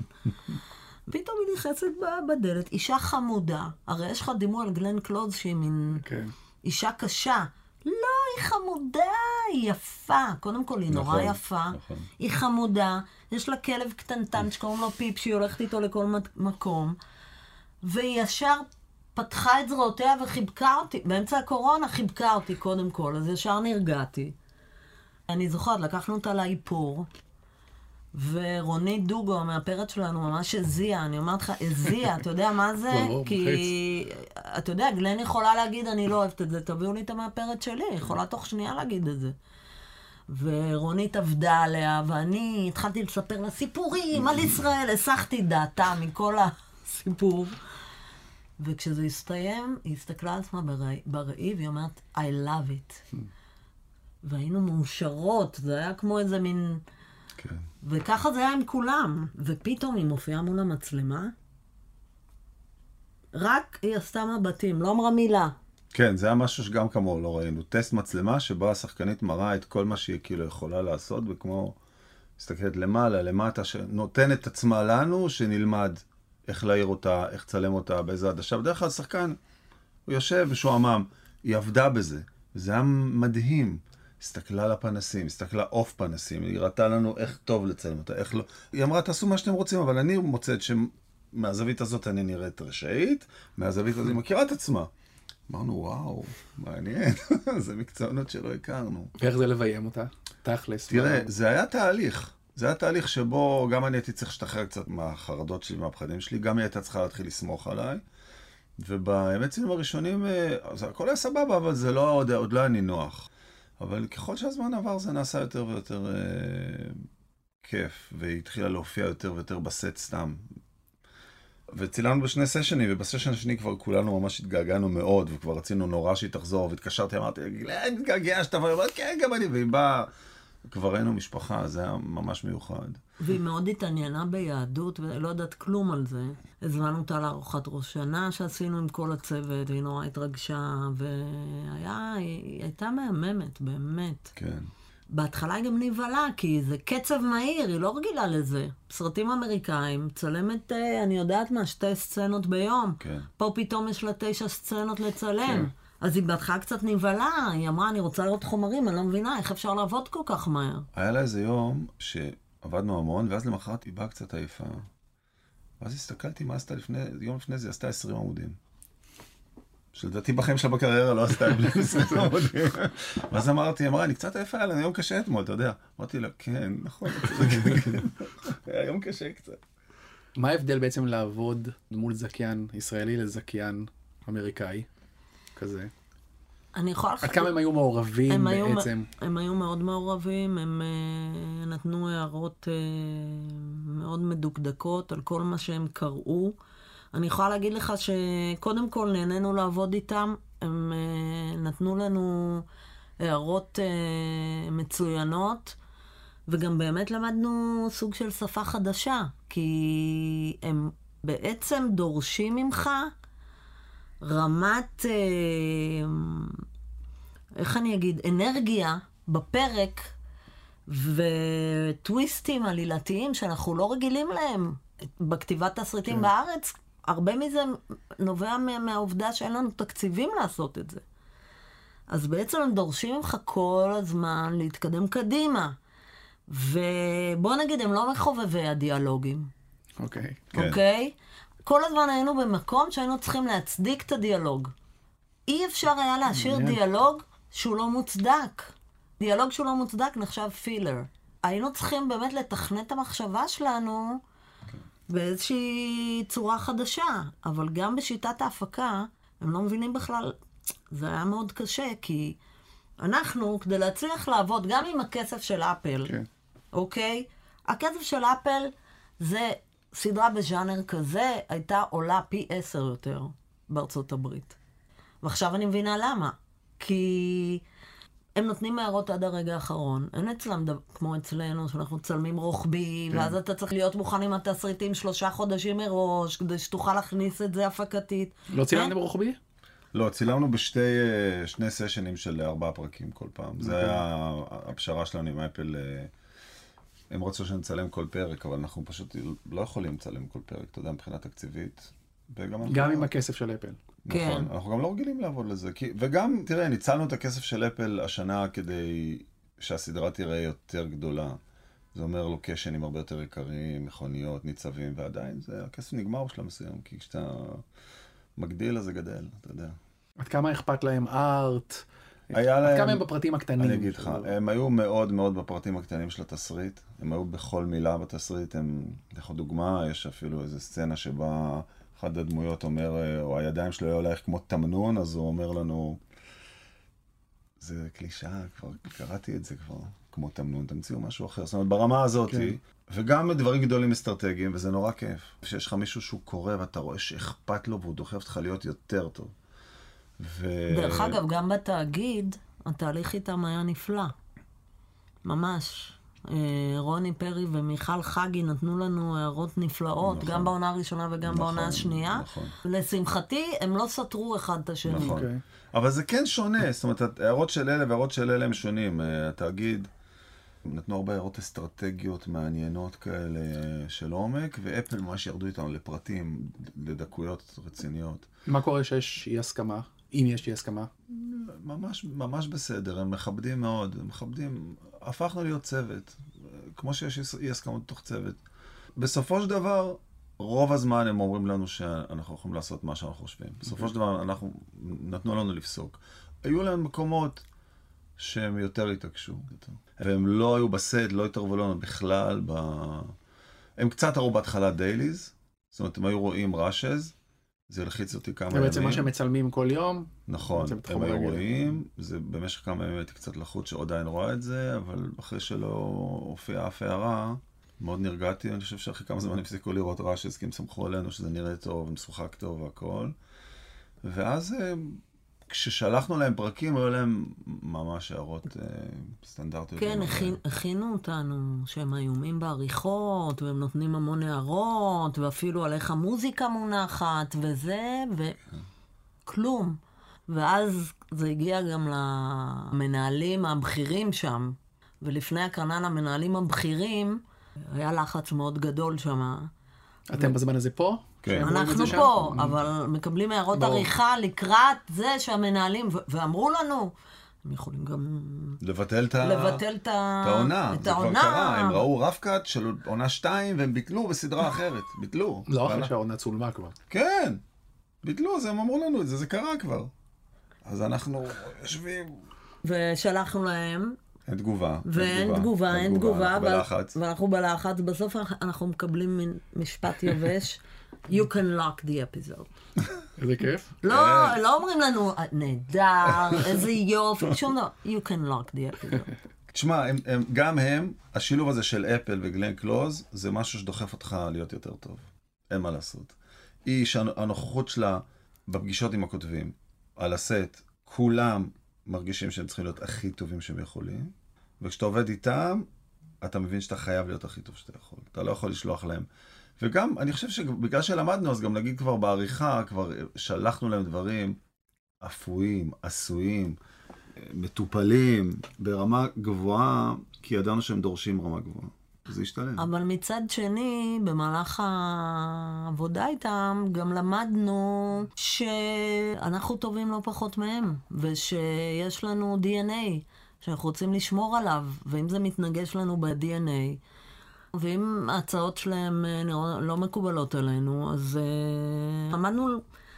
Speaker 2: פתאום היא נכנסת בדלת, אישה חמודה. הרי יש לך דימוי על גלן קלוז שהיא מין okay. כן. אישה קשה. היא חמודה, היא יפה. קודם כל, היא נכון, נורא יפה. נכון. היא חמודה, יש לה כלב קטנטן שקוראים לו פיפ, שהיא הולכת איתו לכל מקום. והיא ישר פתחה את זרועותיה וחיבקה אותי. באמצע הקורונה חיבקה אותי קודם כל, אז ישר נרגעתי. אני זוכרת, לקחנו אותה לאיפור. ורונית דוגו, המאפרת שלנו, ממש הזיעה, אני אומרת לך, הזיעה, אתה יודע מה זה? כי, אתה יודע, גלן יכולה להגיד, אני לא אוהבת את זה, תביאו לי את המאפרת שלי, היא יכולה תוך שנייה להגיד את זה. ורונית עבדה עליה, ואני התחלתי לספר לה סיפורים על ישראל, הסחתי דעתה מכל הסיפור. וכשזה הסתיים, היא הסתכלה על עצמה בראי, והיא אומרת, I love it. והיינו מאושרות, זה היה כמו איזה מין... כן. וככה זה היה עם כולם. ופתאום היא מופיעה מול המצלמה, רק היא עשתה מבטים, לא אמרה מילה.
Speaker 3: כן, זה היה משהו שגם כמוהו לא ראינו. טסט מצלמה שבו השחקנית מראה את כל מה שהיא כאילו יכולה לעשות, וכמו מסתכלת למעלה, למטה, שנותנת את עצמה לנו, שנלמד איך להעיר אותה, איך לצלם אותה, באיזה עדשה. בדרך כלל שחקן, הוא יושב משועמם, היא עבדה בזה, וזה היה מדהים. הסתכלה על הפנסים, הסתכלה עוף פנסים, היא ראתה לנו איך טוב לצלם אותה, איך לא. היא אמרה, תעשו מה שאתם רוצים, אבל אני מוצאת שמהזווית הזאת אני נראית רשאית, מהזווית הזאת היא מכירה את עצמה. אמרנו, וואו, מעניין, [LAUGHS] זה מקצוענות שלא הכרנו.
Speaker 1: ואיך זה לביים אותה? תכלס.
Speaker 3: תראה. זה היה תהליך. זה היה תהליך שבו גם אני הייתי צריך להשתחרר קצת מהחרדות שלי, מהפחדים שלי, גם היא הייתה צריכה להתחיל לסמוך עליי. ובאמת צילום הראשונים, אה, הכל היה סבבה, אבל זה לא, עוד, עוד לא היה נינוח. אבל ככל שהזמן עבר זה נעשה יותר ויותר אה, כיף, והיא התחילה להופיע יותר ויותר בסט סתם. וצילמנו בשני סשנים, ובסשן השני כבר כולנו ממש התגעגענו מאוד, וכבר רצינו נורא שהיא תחזור, והתקשרתי, אמרתי, גלעד, מתגעגע היא אומרת, כן, גם אני, והיא באה, כבר היינו משפחה, זה היה ממש מיוחד.
Speaker 2: והיא מאוד התעניינה ביהדות, ולא יודעת כלום על זה. הזמנו אותה לארוחת ראש שנה שעשינו עם כל הצוות, והיא נורא התרגשה, והיה, היא הייתה מהממת, באמת.
Speaker 3: כן.
Speaker 2: בהתחלה היא גם נבהלה, כי זה קצב מהיר, היא לא רגילה לזה. סרטים אמריקאים, צלמת, אה, אני יודעת מה, שתי סצנות ביום.
Speaker 3: כן.
Speaker 2: פה פתאום יש לה תשע סצנות לצלם.
Speaker 1: כן.
Speaker 2: אז היא בהתחלה קצת נבהלה, היא אמרה, אני רוצה לראות חומרים, אני לא מבינה איך אפשר לעבוד כל כך מהר.
Speaker 3: היה לה איזה יום שעבדנו המון, ואז למחרת היא באה קצת עייפה. ואז הסתכלתי מה עשתה לפני, יום לפני זה עשתה 20 עמודים. שלדעתי בחיים שלה בקריירה לא עשתה בלי 20 עמודים. ואז אמרתי, היא אמרה, אני קצת עייפה, היה לנו יום קשה אתמול, אתה יודע. אמרתי לה, כן, נכון, היה יום קשה קצת.
Speaker 1: מה ההבדל בעצם לעבוד מול זכיין ישראלי לזכיין אמריקאי כזה?
Speaker 2: אני יכולה...
Speaker 1: עד כמה הם היו מעורבים
Speaker 2: הם היו,
Speaker 1: בעצם?
Speaker 2: הם היו מאוד מעורבים, הם uh, נתנו הערות uh, מאוד מדוקדקות על כל מה שהם קראו. אני יכולה להגיד לך שקודם כל נהנינו לעבוד איתם, הם uh, נתנו לנו הערות uh, מצוינות, וגם באמת למדנו סוג של שפה חדשה, כי הם בעצם דורשים ממך רמת... Uh, איך אני אגיד, אנרגיה בפרק וטוויסטים עלילתיים שאנחנו לא רגילים להם בכתיבת תסריטים כן. בארץ, הרבה מזה נובע מה, מהעובדה שאין לנו תקציבים לעשות את זה. אז בעצם הם דורשים ממך כל הזמן להתקדם קדימה. ובוא נגיד, הם לא מחובבי הדיאלוגים.
Speaker 1: אוקיי.
Speaker 3: כן.
Speaker 2: אוקיי? כל הזמן היינו במקום שהיינו צריכים להצדיק את הדיאלוג. אי אפשר היה להשאיר. דיאלוג שהוא לא מוצדק. דיאלוג שהוא לא מוצדק נחשב פילר. היינו צריכים באמת לתכנת את המחשבה שלנו באיזושהי צורה חדשה, אבל גם בשיטת ההפקה, הם לא מבינים בכלל, זה היה מאוד קשה, כי אנחנו, כדי להצליח לעבוד גם עם הכסף של אפל,
Speaker 1: כן.
Speaker 2: אוקיי? הכסף של אפל זה סדרה בז'אנר כזה, הייתה עולה פי עשר יותר בארצות הברית. ועכשיו אני מבינה למה. כי הם נותנים הערות עד הרגע האחרון. אין אצלם דבר, כמו אצלנו, שאנחנו מצלמים רוחבי,
Speaker 1: כן.
Speaker 2: ואז אתה צריך להיות מוכן עם התסריטים שלושה חודשים מראש, כדי שתוכל להכניס את זה הפקתית.
Speaker 1: לא צילמתם רוחבי?
Speaker 3: לא, צילמנו בשתי אה, שני סשנים של ארבעה פרקים כל פעם. זה
Speaker 1: אוקיי.
Speaker 3: היה הפשרה שלנו עם אפל. הם רצו שנצלם כל פרק, אבל אנחנו פשוט לא יכולים לצלם כל פרק, אתה יודע, מבחינה תקציבית. וגם אנחנו-
Speaker 1: גם עם הכסף של אפל.
Speaker 2: כן.
Speaker 3: נכון, אנחנו גם לא רגילים לעבוד לזה. כי, וגם, תראה, ניצלנו את הכסף של אפל השנה כדי שהסדרה תראה יותר גדולה. זה אומר לוקשנים הרבה יותר יקרים, מכוניות, ניצבים, ועדיין זה, הכסף נגמר בשלב מסוים, כי כשאתה מגדיל אז זה גדל, אתה יודע.
Speaker 1: עד כמה אכפת להם ארט?
Speaker 3: היה להם-
Speaker 1: כמה הם בפרטים הקטנים?
Speaker 3: אני אגיד לך, הם היו מאוד מאוד בפרטים הקטנים של התסריט, הם היו בכל מילה בתסריט, הם, לך דוגמה, יש אפילו איזו סצנה שבה אחד הדמויות אומר, או הידיים שלו היו עלייך כמו תמנון, אז הוא אומר לנו, זה קלישאה, כבר קראתי את זה כבר, כמו תמנון, תמציאו משהו אחר. זאת אומרת, ברמה הזאת,
Speaker 1: כן.
Speaker 3: וגם דברים גדולים אסטרטגיים, וזה נורא כיף. שיש לך מישהו שהוא קורא ואתה רואה שאכפת לו והוא דוחף אותך להיות יותר טוב. ו...
Speaker 2: דרך אגב, גם בתאגיד, התהליך איתם היה נפלא. ממש. אה, רוני פרי ומיכל חגי נתנו לנו הערות נפלאות,
Speaker 3: נכון.
Speaker 2: גם בעונה הראשונה וגם
Speaker 3: נכון,
Speaker 2: בעונה השנייה.
Speaker 3: נכון.
Speaker 2: לשמחתי, הם לא סתרו אחד את השני.
Speaker 3: נכון.
Speaker 1: אוקיי.
Speaker 3: אבל זה כן שונה, זאת אומרת, ההערות של אלה וההערות של אלה הם שונים. אה, התאגיד, נתנו הרבה הערות אסטרטגיות מעניינות כאלה של עומק, ואפל ממש ירדו איתנו לפרטים, לדקויות רציניות.
Speaker 1: מה קורה שיש אי הסכמה? אם יש אי הסכמה?
Speaker 3: ממש, ממש בסדר, הם מכבדים מאוד, הם מכבדים, הפכנו להיות צוות, כמו שיש אי הסכמות בתוך צוות. בסופו של דבר, רוב הזמן הם אומרים לנו שאנחנו יכולים לעשות מה שאנחנו חושבים. בסופו של דבר, אנחנו, נתנו לנו לפסוק. היו להם מקומות שהם יותר התעקשו. והם לא היו בסט, לא התערבו לנו בכלל ב... הם קצת ראו בהתחלה דייליז, זאת אומרת, הם היו רואים ראשז, זה הלחיץ אותי כמה
Speaker 1: זה
Speaker 3: ימים.
Speaker 1: בעצם מה שמצלמים כל יום.
Speaker 3: נכון, הם היו. רואים, זה במשך כמה ימים הייתי קצת לחוץ שעדיין רואה את זה, אבל אחרי שלא הופיעה אף הערה, מאוד נרגעתי, אני חושב שאחרי כמה זמן הפסיקו לראות ראשז, כי הם סמכו עלינו שזה נראה טוב, משוחק טוב והכל. ואז אה, כששלחנו להם פרקים, היו להם ממש הערות אה, סטנדרטיות.
Speaker 2: כן. הכין, הכינו אותנו שהם איומים בעריכות, והם נותנים המון הערות, ואפילו על איך המוזיקה מונחת, וזה, וכלום. ואז זה הגיע גם למנהלים הבכירים שם, ולפני הקרנה למנהלים הבכירים, היה לחץ מאוד גדול שם.
Speaker 1: אתם בזמן הזה פה?
Speaker 3: כן.
Speaker 2: אנחנו? פה, אבל מקבלים הערות. עריכה לקראת זה שהמנהלים, ו- ואמרו לנו, הם יכולים גם
Speaker 3: לבטל את ה...
Speaker 2: לבטל את
Speaker 3: העונה, זה כבר
Speaker 2: העונה.
Speaker 3: קרה, הם ראו קאט של עונה 2 והם ביטלו בסדרה אחרת, ביטלו.
Speaker 1: לא אחרי שהעונה צולמה כבר.
Speaker 3: כן, ביטלו, אז הם אמרו לנו את זה, זה קרה כבר. אז אנחנו יושבים,
Speaker 2: ושלחנו להם,
Speaker 3: אין תגובה.
Speaker 2: ואין תגובה, אין תגובה,
Speaker 3: אנחנו בלחץ.
Speaker 2: ואנחנו בלחץ, בסוף אנחנו מקבלים מין משפט יבש, you can lock the episode. [LAUGHS]
Speaker 1: איזה כיף.
Speaker 2: לא,
Speaker 3: כן.
Speaker 2: לא אומרים לנו, נהדר, איזה יופי, שום דבר, you can lock the episode.
Speaker 3: תשמע, הם, הם, גם הם, השילוב הזה של אפל וגלן קלוז, זה משהו שדוחף אותך להיות יותר טוב. אין מה לעשות. היא שהנוכחות שלה בפגישות עם הכותבים, על הסט, כולם מרגישים שהם צריכים להיות הכי טובים שהם יכולים, וכשאתה עובד איתם, אתה מבין שאתה חייב להיות הכי טוב שאתה יכול. אתה לא יכול לשלוח להם. וגם, אני חושב שבגלל שלמדנו, אז גם נגיד כבר בעריכה, כבר שלחנו להם דברים אפויים, עשויים, מטופלים ברמה גבוהה, כי ידענו שהם דורשים רמה גבוהה. זה השתלם.
Speaker 2: אבל מצד שני, במהלך העבודה איתם, גם למדנו שאנחנו טובים לא פחות מהם, ושיש לנו DNA שאנחנו רוצים לשמור עליו, ואם זה מתנגש לנו ב-DNA, ואם ההצעות שלהם אה, נרא- לא מקובלות עלינו, אז אה, למדנו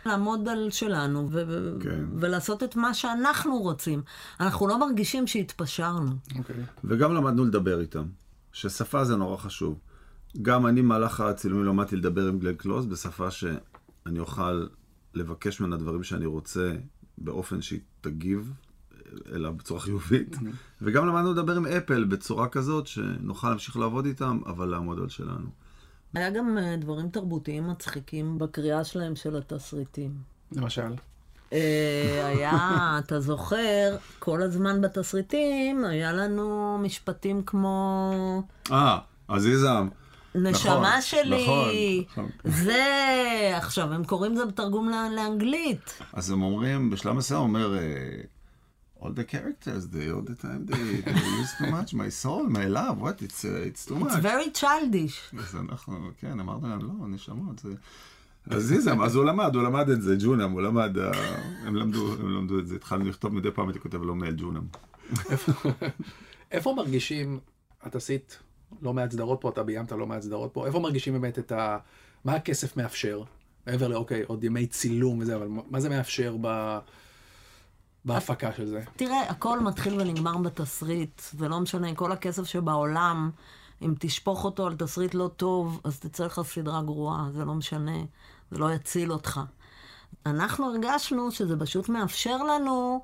Speaker 2: לעמוד על שלנו ו-
Speaker 3: כן.
Speaker 2: ולעשות את מה שאנחנו רוצים. אנחנו לא מרגישים שהתפשרנו.
Speaker 1: אוקיי.
Speaker 3: וגם למדנו לדבר איתם, ששפה זה נורא חשוב. גם אני במהלך הצילומים למדתי לדבר עם גלן קלוז בשפה שאני אוכל לבקש ממנה דברים שאני רוצה באופן שהיא תגיב אליו בצורה חיובית. וגם למדנו לדבר עם אפל בצורה כזאת שנוכל להמשיך לעבוד איתם, אבל לעמוד על שלנו.
Speaker 2: היה גם אה, דברים תרבותיים מצחיקים בקריאה שלהם של התסריטים.
Speaker 1: למשל.
Speaker 2: אה, היה, אתה זוכר, כל הזמן בתסריטים היה לנו משפטים כמו
Speaker 3: אה, עזיזם.
Speaker 2: נשמה שלי,
Speaker 3: נכון, נכון.
Speaker 2: זה, עכשיו הם קוראים לזה בתרגום ל- לאנגלית.
Speaker 3: אז הם אומרים, בשלב מסוים אומר, אה, all the characters, they all the time, they, they use too much, my soul, my love, what, it's, uh, it's too
Speaker 2: It's
Speaker 3: much.
Speaker 2: very childish.
Speaker 3: אז אנחנו, כן, אמרנו להם, לא, נשמות, זה... אז זיזם, אז הוא למד, הוא למד את זה, ג'ונם, הוא למד, אה, הם למדו, הם למדו את זה, התחלנו לכתוב מדי פעם, הייתי כותב לו מייל ג'ונם.
Speaker 1: איפה מרגישים, את עשית לא מעט סדרות פה, אתה ביימת לא מעט סדרות פה, איפה מרגישים באמת את ה... מה הכסף מאפשר? מעבר לאוקיי, עוד ימי צילום וזה, אבל מה זה מאפשר ב... בהפקה של זה?
Speaker 2: תראה, הכל מתחיל ונגמר בתסריט, זה לא משנה, כל הכסף שבעולם, אם תשפוך אותו על תסריט לא טוב, אז תצא לך סדרה גרועה, זה לא משנה, זה לא יציל אותך. אנחנו הרגשנו שזה פשוט מאפשר לנו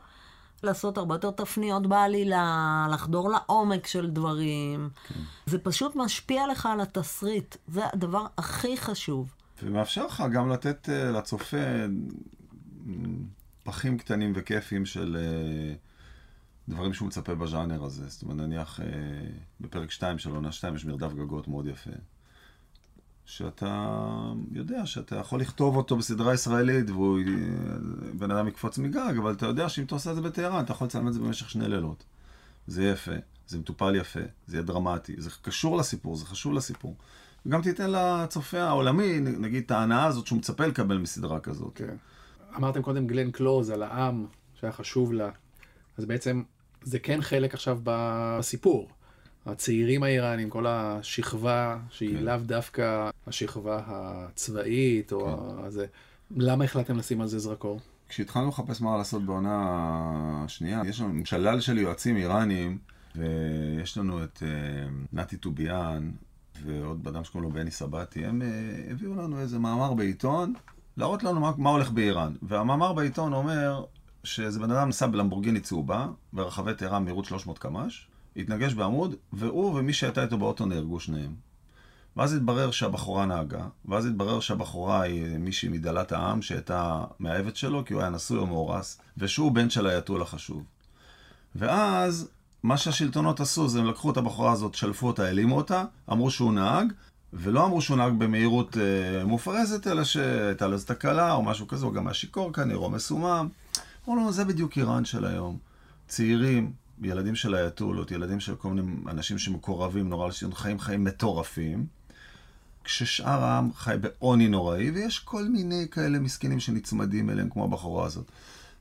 Speaker 2: לעשות הרבה יותר תפניות בעלילה, לחדור לעומק של דברים. זה פשוט משפיע לך על התסריט, זה הדבר הכי חשוב.
Speaker 3: ומאפשר לך גם לתת אה, לצופה אה, פחים קטנים וכיפים של אה, דברים שהוא מצפה בז'אנר הזה. זאת אומרת, נניח אה, בפרק 2 של עונה 2 יש מרדף גגות מאוד יפה. שאתה יודע שאתה יכול לכתוב אותו בסדרה ישראלית והוא בן אדם יקפוץ מגג, אבל אתה יודע שאם אתה עושה את זה בטהרן, אתה יכול לצלם את זה במשך שני לילות. זה יפה, זה מטופל יפה, זה יהיה דרמטי, זה קשור לסיפור, זה חשוב לסיפור. וגם תיתן לצופה העולמי, נגיד, את ההנאה הזאת שהוא מצפה לקבל מסדרה כזאת.
Speaker 1: כן. אמרתם קודם גלן קלוז על העם שהיה חשוב לה, אז בעצם זה כן חלק עכשיו בסיפור. הצעירים האיראנים, כל השכבה שהיא
Speaker 3: כן.
Speaker 1: לאו דווקא השכבה הצבאית או
Speaker 3: כן.
Speaker 1: הזה, למה החלטתם לשים על זה זרקור?
Speaker 3: כשהתחלנו לחפש מה לעשות בעונה שנייה, יש לנו שלל של יועצים איראנים, ויש לנו את uh, נתי טוביאן ועוד אדם שקוראים לו בני סבתי, הם uh, הביאו לנו איזה מאמר בעיתון, להראות לנו מה, מה הולך באיראן. והמאמר בעיתון אומר שאיזה בן אדם נסע בלמבורגיני צהובה, ברחבי טהרן מהירות 300 קמ"ש, התנגש בעמוד, והוא ומי שהייתה איתו באוטו נהרגו שניהם. ואז התברר שהבחורה נהגה, ואז התברר שהבחורה היא מישהי מדלת העם שהייתה מאהבת שלו, כי הוא היה נשוי או מאורס, ושהוא בן של האייתול החשוב. ואז, מה שהשלטונות עשו זה הם לקחו את הבחורה הזאת, שלפו אותה, העלימו אותה, אמרו שהוא נהג, ולא אמרו שהוא נהג במהירות אה, מופרזת, אלא שהייתה לו איזו תקלה או משהו כזה, הוא גם היה שיכור כנראה, או מסומם. אמרו לנו, זה בדיוק איראן של היום. צעירים, ילדים של האייתולות, ילדים של כל מיני אנשים שמקורבים נורא לשלטון, חיים חיים מטורפים. כששאר העם חי בעוני נוראי, ויש כל מיני כאלה מסכנים שנצמדים אליהם, כמו הבחורה הזאת.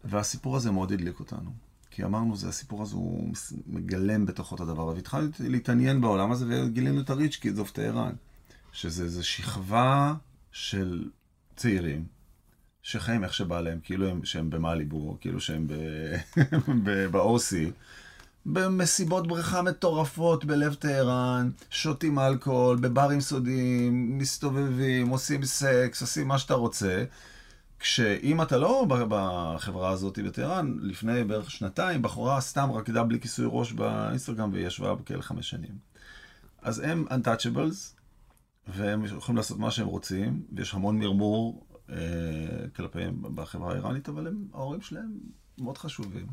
Speaker 3: והסיפור הזה מאוד הדליק אותנו. כי אמרנו, זה הסיפור הזה, הוא מגלם בתוכו את הדבר הזה. והתחלנו להתעניין בעולם הזה, וגילינו את ה rich kids of Tehran. שזה איזו שכבה של צעירים, שחיים איך שבא להם, כאילו הם, שהם במאליבו, כאילו שהם באוסי. במסיבות בריכה מטורפות בלב טהרן, שותים אלכוהול, בברים סודיים, מסתובבים, עושים סקס, עושים מה שאתה רוצה. כשאם אתה לא בחברה הזאת בטהרן, לפני בערך שנתיים, בחורה סתם רקדה בלי כיסוי ראש באינסטגרם והיא ישבה בכלא חמש שנים. אז הם untouchables, והם יכולים לעשות מה שהם רוצים, ויש המון מרמור אה, כלפיהם בחברה האיראנית, אבל הם, ההורים שלהם מאוד חשובים.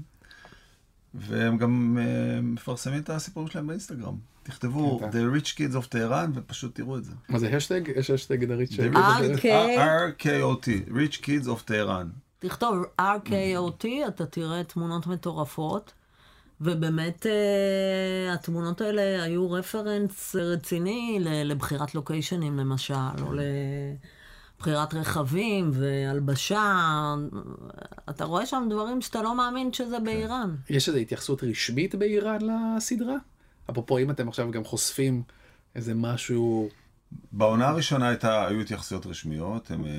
Speaker 3: והם גם uh, מפרסמים את הסיפורים שלהם באינסטגרם. תכתבו כן, The Rich Kids of Tehran ופשוט תראו את זה.
Speaker 1: מה זה השטג? יש השטג The Rich
Speaker 3: RKOT, Rich Kids of Tehran.
Speaker 2: תכתוב RKOT, אתה תראה תמונות מטורפות. ובאמת uh, התמונות האלה היו רפרנס רציני לבחירת לוקיישנים למשל, או ל... בחירת רכבים והלבשה, אתה רואה שם דברים שאתה לא מאמין שזה כן. באיראן.
Speaker 1: יש איזו התייחסות רשמית באיראן לסדרה? אפרופו, אם אתם עכשיו גם חושפים איזה משהו...
Speaker 3: בעונה הראשונה הייתה, היו התייחסויות רשמיות, הם אה,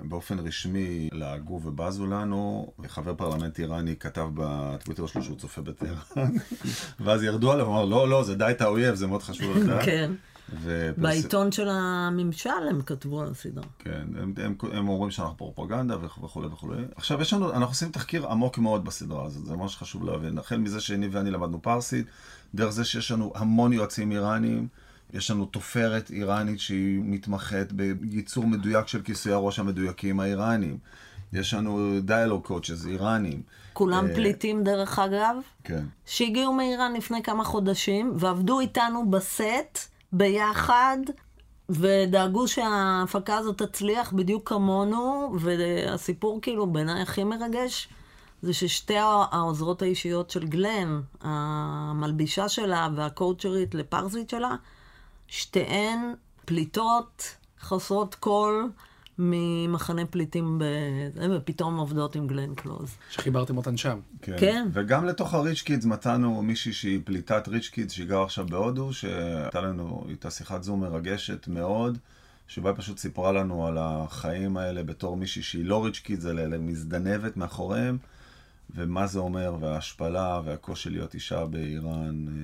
Speaker 3: באופן רשמי לעגו ובזו לנו, וחבר פרלמנט איראני כתב בטוויטר שלו שהוא צופה בטהרן, [LAUGHS] ואז ירדו עליו, אמר, לא, לא, זה דע את האויב, זה מאוד חשוב לדעת. [LAUGHS]
Speaker 2: כן. ופרס... בעיתון של הממשל הם כתבו על הסדרה.
Speaker 3: כן, הם, הם, הם אומרים שאנחנו פרופגנדה וכולי וכולי. עכשיו, יש לנו, אנחנו עושים תחקיר עמוק מאוד בסדרה הזאת, זה ממש חשוב להבין. החל מזה שדני ואני למדנו פרסית, דרך זה שיש לנו המון יועצים איראנים. יש לנו תופרת איראנית שהיא מתמחת בייצור מדויק של כיסוי הראש המדויקים האיראנים. יש לנו dialogue coaches איראנים.
Speaker 2: כולם uh, פליטים דרך אגב.
Speaker 3: כן.
Speaker 2: שהגיעו מאיראן לפני כמה חודשים ועבדו איתנו בסט ביחד, ודאגו שההפקה הזאת תצליח בדיוק כמונו, והסיפור כאילו בעיניי הכי מרגש, זה ששתי העוזרות האישיות של גלן, המלבישה שלה והקואוצ'רית לפרסית שלה, שתיהן פליטות חסרות קול. ממחנה פליטים בזה, ופתאום עובדות עם גלן קלוז.
Speaker 1: שחיברתם אותן שם.
Speaker 3: כן. כן. וגם לתוך הריץ' קידס מצאנו מישהי שהיא פליטת ריץ' קידס, שהיא גרה עכשיו בהודו, שהייתה לנו איתה שיחת זום מרגשת מאוד, שבה היא פשוט סיפרה לנו על החיים האלה בתור מישהי שהיא לא ריץ' קידס, אלא מזדנבת מאחוריהם, ומה זה אומר, וההשפלה והקושי להיות אישה באיראן. אה.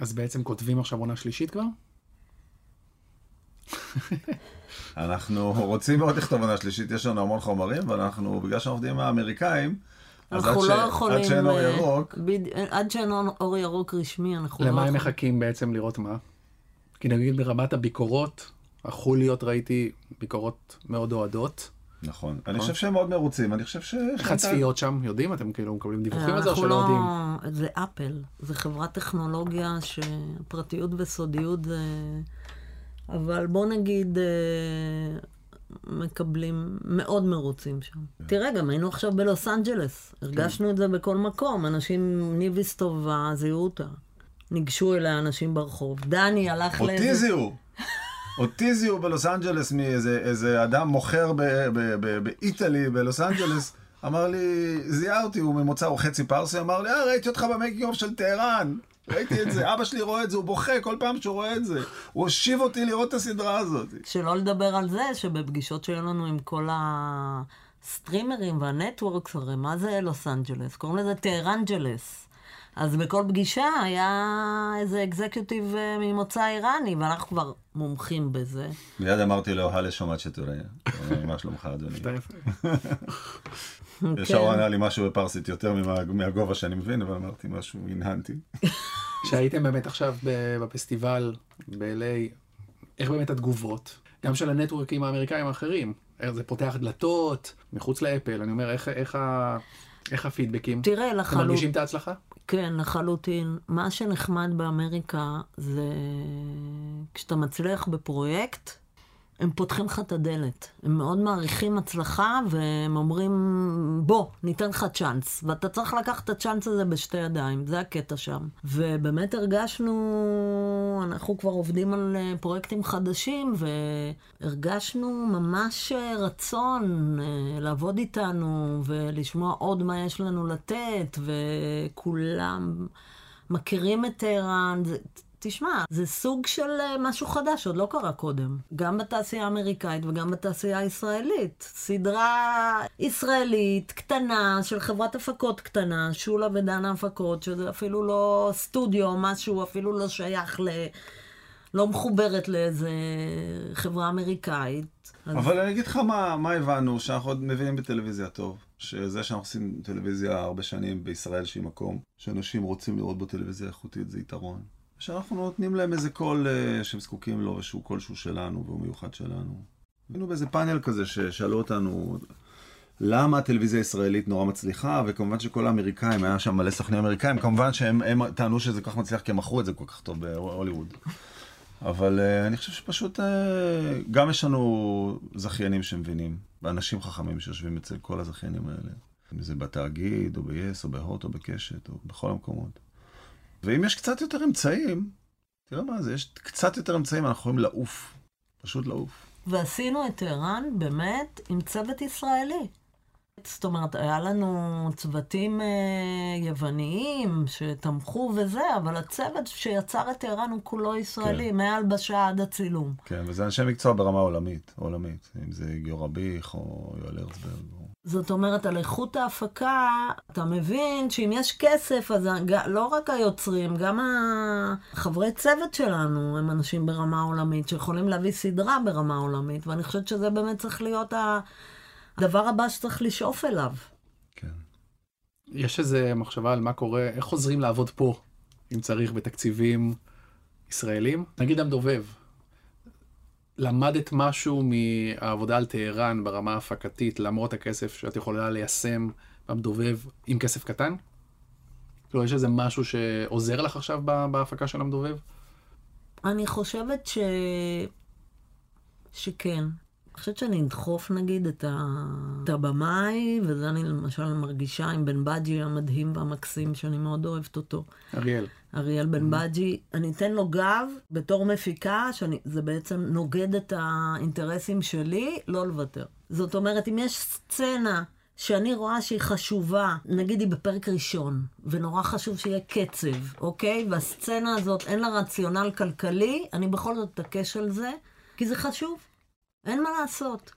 Speaker 1: אז בעצם כותבים עכשיו עונה שלישית כבר? [LAUGHS]
Speaker 3: אנחנו רוצים מאוד לכתוב עונה שלישית, יש לנו המון חומרים, ואנחנו, בגלל שאנחנו עובדים עם האמריקאים,
Speaker 2: אז עד, לא ש... יכולים,
Speaker 3: עד שאין אור אה, ירוק...
Speaker 2: בד... עד שאין אור ירוק רשמי, אנחנו
Speaker 1: לא יכולים... למה הם מחכים בעצם לראות מה? כי נגיד ברמת הביקורות, החוליות ראיתי ביקורות מאוד אוהדות.
Speaker 3: נכון. אני חושב שהם מאוד מרוצים, אני חושב ש...
Speaker 1: איך הצפיות שם, יודעים? אתם כאילו מקבלים דיווחים על זה או שלא לא- יודעים?
Speaker 2: זה אפל, זה חברת טכנולוגיה שפרטיות וסודיות זה... אבל בוא נגיד, אה, מקבלים, מאוד מרוצים שם. Yeah. כן. תראה, גם היינו עכשיו בלוס אנג'לס, הרגשנו yeah. את זה בכל מקום, אנשים, ניב הסתובבה, זיהו אותה. ניגשו אליה אנשים ברחוב. דני הלך
Speaker 3: לאיזה... אותי זיהו. אותי זיהו בלוס אנג'לס מאיזה אדם מוכר ב Eataly, בלוס אנג'לס. אמר לי, זיהה אותי, הוא ממוצא, הוא חצי פרסי, אמר לי, אה, ראיתי אותך ב making of של טהרן. ראיתי את זה, אבא שלי רואה את זה, הוא בוכה כל פעם שהוא רואה את זה. הוא הושיב אותי לראות את הסדרה הזאת.
Speaker 2: שלא לדבר על זה שבפגישות שהיו לנו עם כל ה streamerים וה networks, הרי מה זה לוס אנג'לס? קוראים לזה טהרנג'לס. אז בכל פגישה היה איזה executive אה, ממוצא איראני, ואנחנו כבר מומחים בזה.
Speaker 3: מיד אמרתי לו, حال شما چطوره. מה שלומך אדוני? [LAUGHS] ישר הוא ענה לי משהו בפרסית יותר מה- מהגובה שאני מבין, אבל אמרתי משהו, הנהנתי. [LAUGHS]
Speaker 1: שהייתם באמת עכשיו ב- בפסטיבל ב-LA, איך באמת התגובות? גם של הנטוורקים האמריקאים האחרים. איך זה פותח דלתות, מחוץ לאפל, אני אומר, איך, איך. איך הפידבקים?
Speaker 2: תראה,
Speaker 1: אתם
Speaker 2: לחלוט...
Speaker 1: מרגישים את ההצלחה?
Speaker 2: כן, לחלוטין. מה שנחמד באמריקה זה כשאתה מצליח בפרויקט, הם פותחים לך את הדלת. הם מאוד מעריכים הצלחה, והם אומרים, בוא, ניתן לך צ'אנס. ואתה צריך לקחת את הצ'אנס הזה בשתי ידיים, זה הקטע שם. ובאמת הרגשנו, אנחנו כבר עובדים על אה, פרויקטים חדשים, והרגשנו ממש אה, רצון אה, לעבוד איתנו, ולשמוע עוד מה יש לנו לתת, וכולם מכירים את טהרן. תשמע, זה סוג של אה, משהו חדש, עוד לא קרה קודם. גם בתעשייה האמריקאית וגם בתעשייה הישראלית. סדרה ישראלית, קטנה, של חברת הפקות קטנה, שולה ודנה הפקות, שזה אפילו לא סטודיו, משהו אפילו לא שייך ל... לא מחוברת לאיזה חברה אמריקאית. אז
Speaker 3: אבל אני אגיד לך מה, מה הבנו, שאנחנו עוד מבינים בטלוויזיה טוב. שזה שאנחנו עושים טלוויזיה הרבה שנים בישראל שהיא מקום שאנשים רוצים לראות בו טלוויזיה איכותית זה יתרון. שאנחנו נותנים להם איזה קול אה, שהם זקוקים לו, שהוא קול שהוא שלנו והוא מיוחד שלנו. היינו באיזה פאנל כזה ששאלו אותנו למה הטלוויזיה הישראלית נורא מצליחה, וכמובן שכל האמריקאים, היה שם מלא סוכנים אמריקאים, כמובן שהם הם טענו שזה כל כך מצליח כי הם מכרו את זה כל כך טוב בהוליווד. אבל אה, אני חושב שפשוט אה, גם יש לנו זכיינים שמבינים, ואנשים חכמים שיושבים אצל כל הזכיינים האלה. אם זה בתאגיד, או ב-yes, או בהוט, או בקשת, או בכל המקומות. ואם יש קצת יותר אמצעים, תראה מה זה, יש קצת יותר אמצעים, אנחנו יכולים לעוף. פשוט לעוף.
Speaker 2: ועשינו את טהרן באמת עם צוות ישראלי. זאת אומרת, היה לנו צוותים אה, יווניים שתמכו וזה, אבל הצוות שיצר את טהרן הוא כולו ישראלי,
Speaker 3: כן.
Speaker 2: מהלבשה עד הצילום.
Speaker 3: כן, וזה אנשי מקצוע ברמה עולמית, עולמית. אם זה גיורא ביך, או יואל הרצברג. או...
Speaker 2: זאת אומרת, על איכות ההפקה, אתה מבין שאם יש כסף, אז לא רק היוצרים, גם החברי צוות שלנו הם אנשים ברמה עולמית, שיכולים להביא סדרה ברמה עולמית, ואני חושבת שזה באמת צריך להיות הדבר הבא שצריך לשאוף אליו.
Speaker 3: כן.
Speaker 1: יש איזה מחשבה על מה קורה, איך חוזרים לעבוד פה, אם צריך, בתקציבים ישראלים? נגיד המדובב, למדת משהו מהעבודה על טהרן ברמה ההפקתית, למרות הכסף שאת יכולה ליישם במדובב עם כסף קטן? כאילו, יש איזה משהו שעוזר לך עכשיו בהפקה של המדובב?
Speaker 2: אני חושבת ש... שכן. אני חושבת שאני אדחוף נגיד את, ה... את הבמאי, וזה אני למשל מרגישה עם בן בג'י המדהים והמקסים, שאני מאוד אוהבת אותו.
Speaker 1: אריאל.
Speaker 2: אריאל בן בג'י, אני אתן לו גב בתור מפיקה, שזה בעצם נוגד את האינטרסים שלי, לא לוותר. זאת אומרת, אם יש סצנה שאני רואה שהיא חשובה, נגיד היא בפרק ראשון, ונורא חשוב שיהיה קצב, אוקיי? והסצנה הזאת אין לה רציונל כלכלי, אני בכל זאת אתעקש על זה, כי זה חשוב. אין מה לעשות.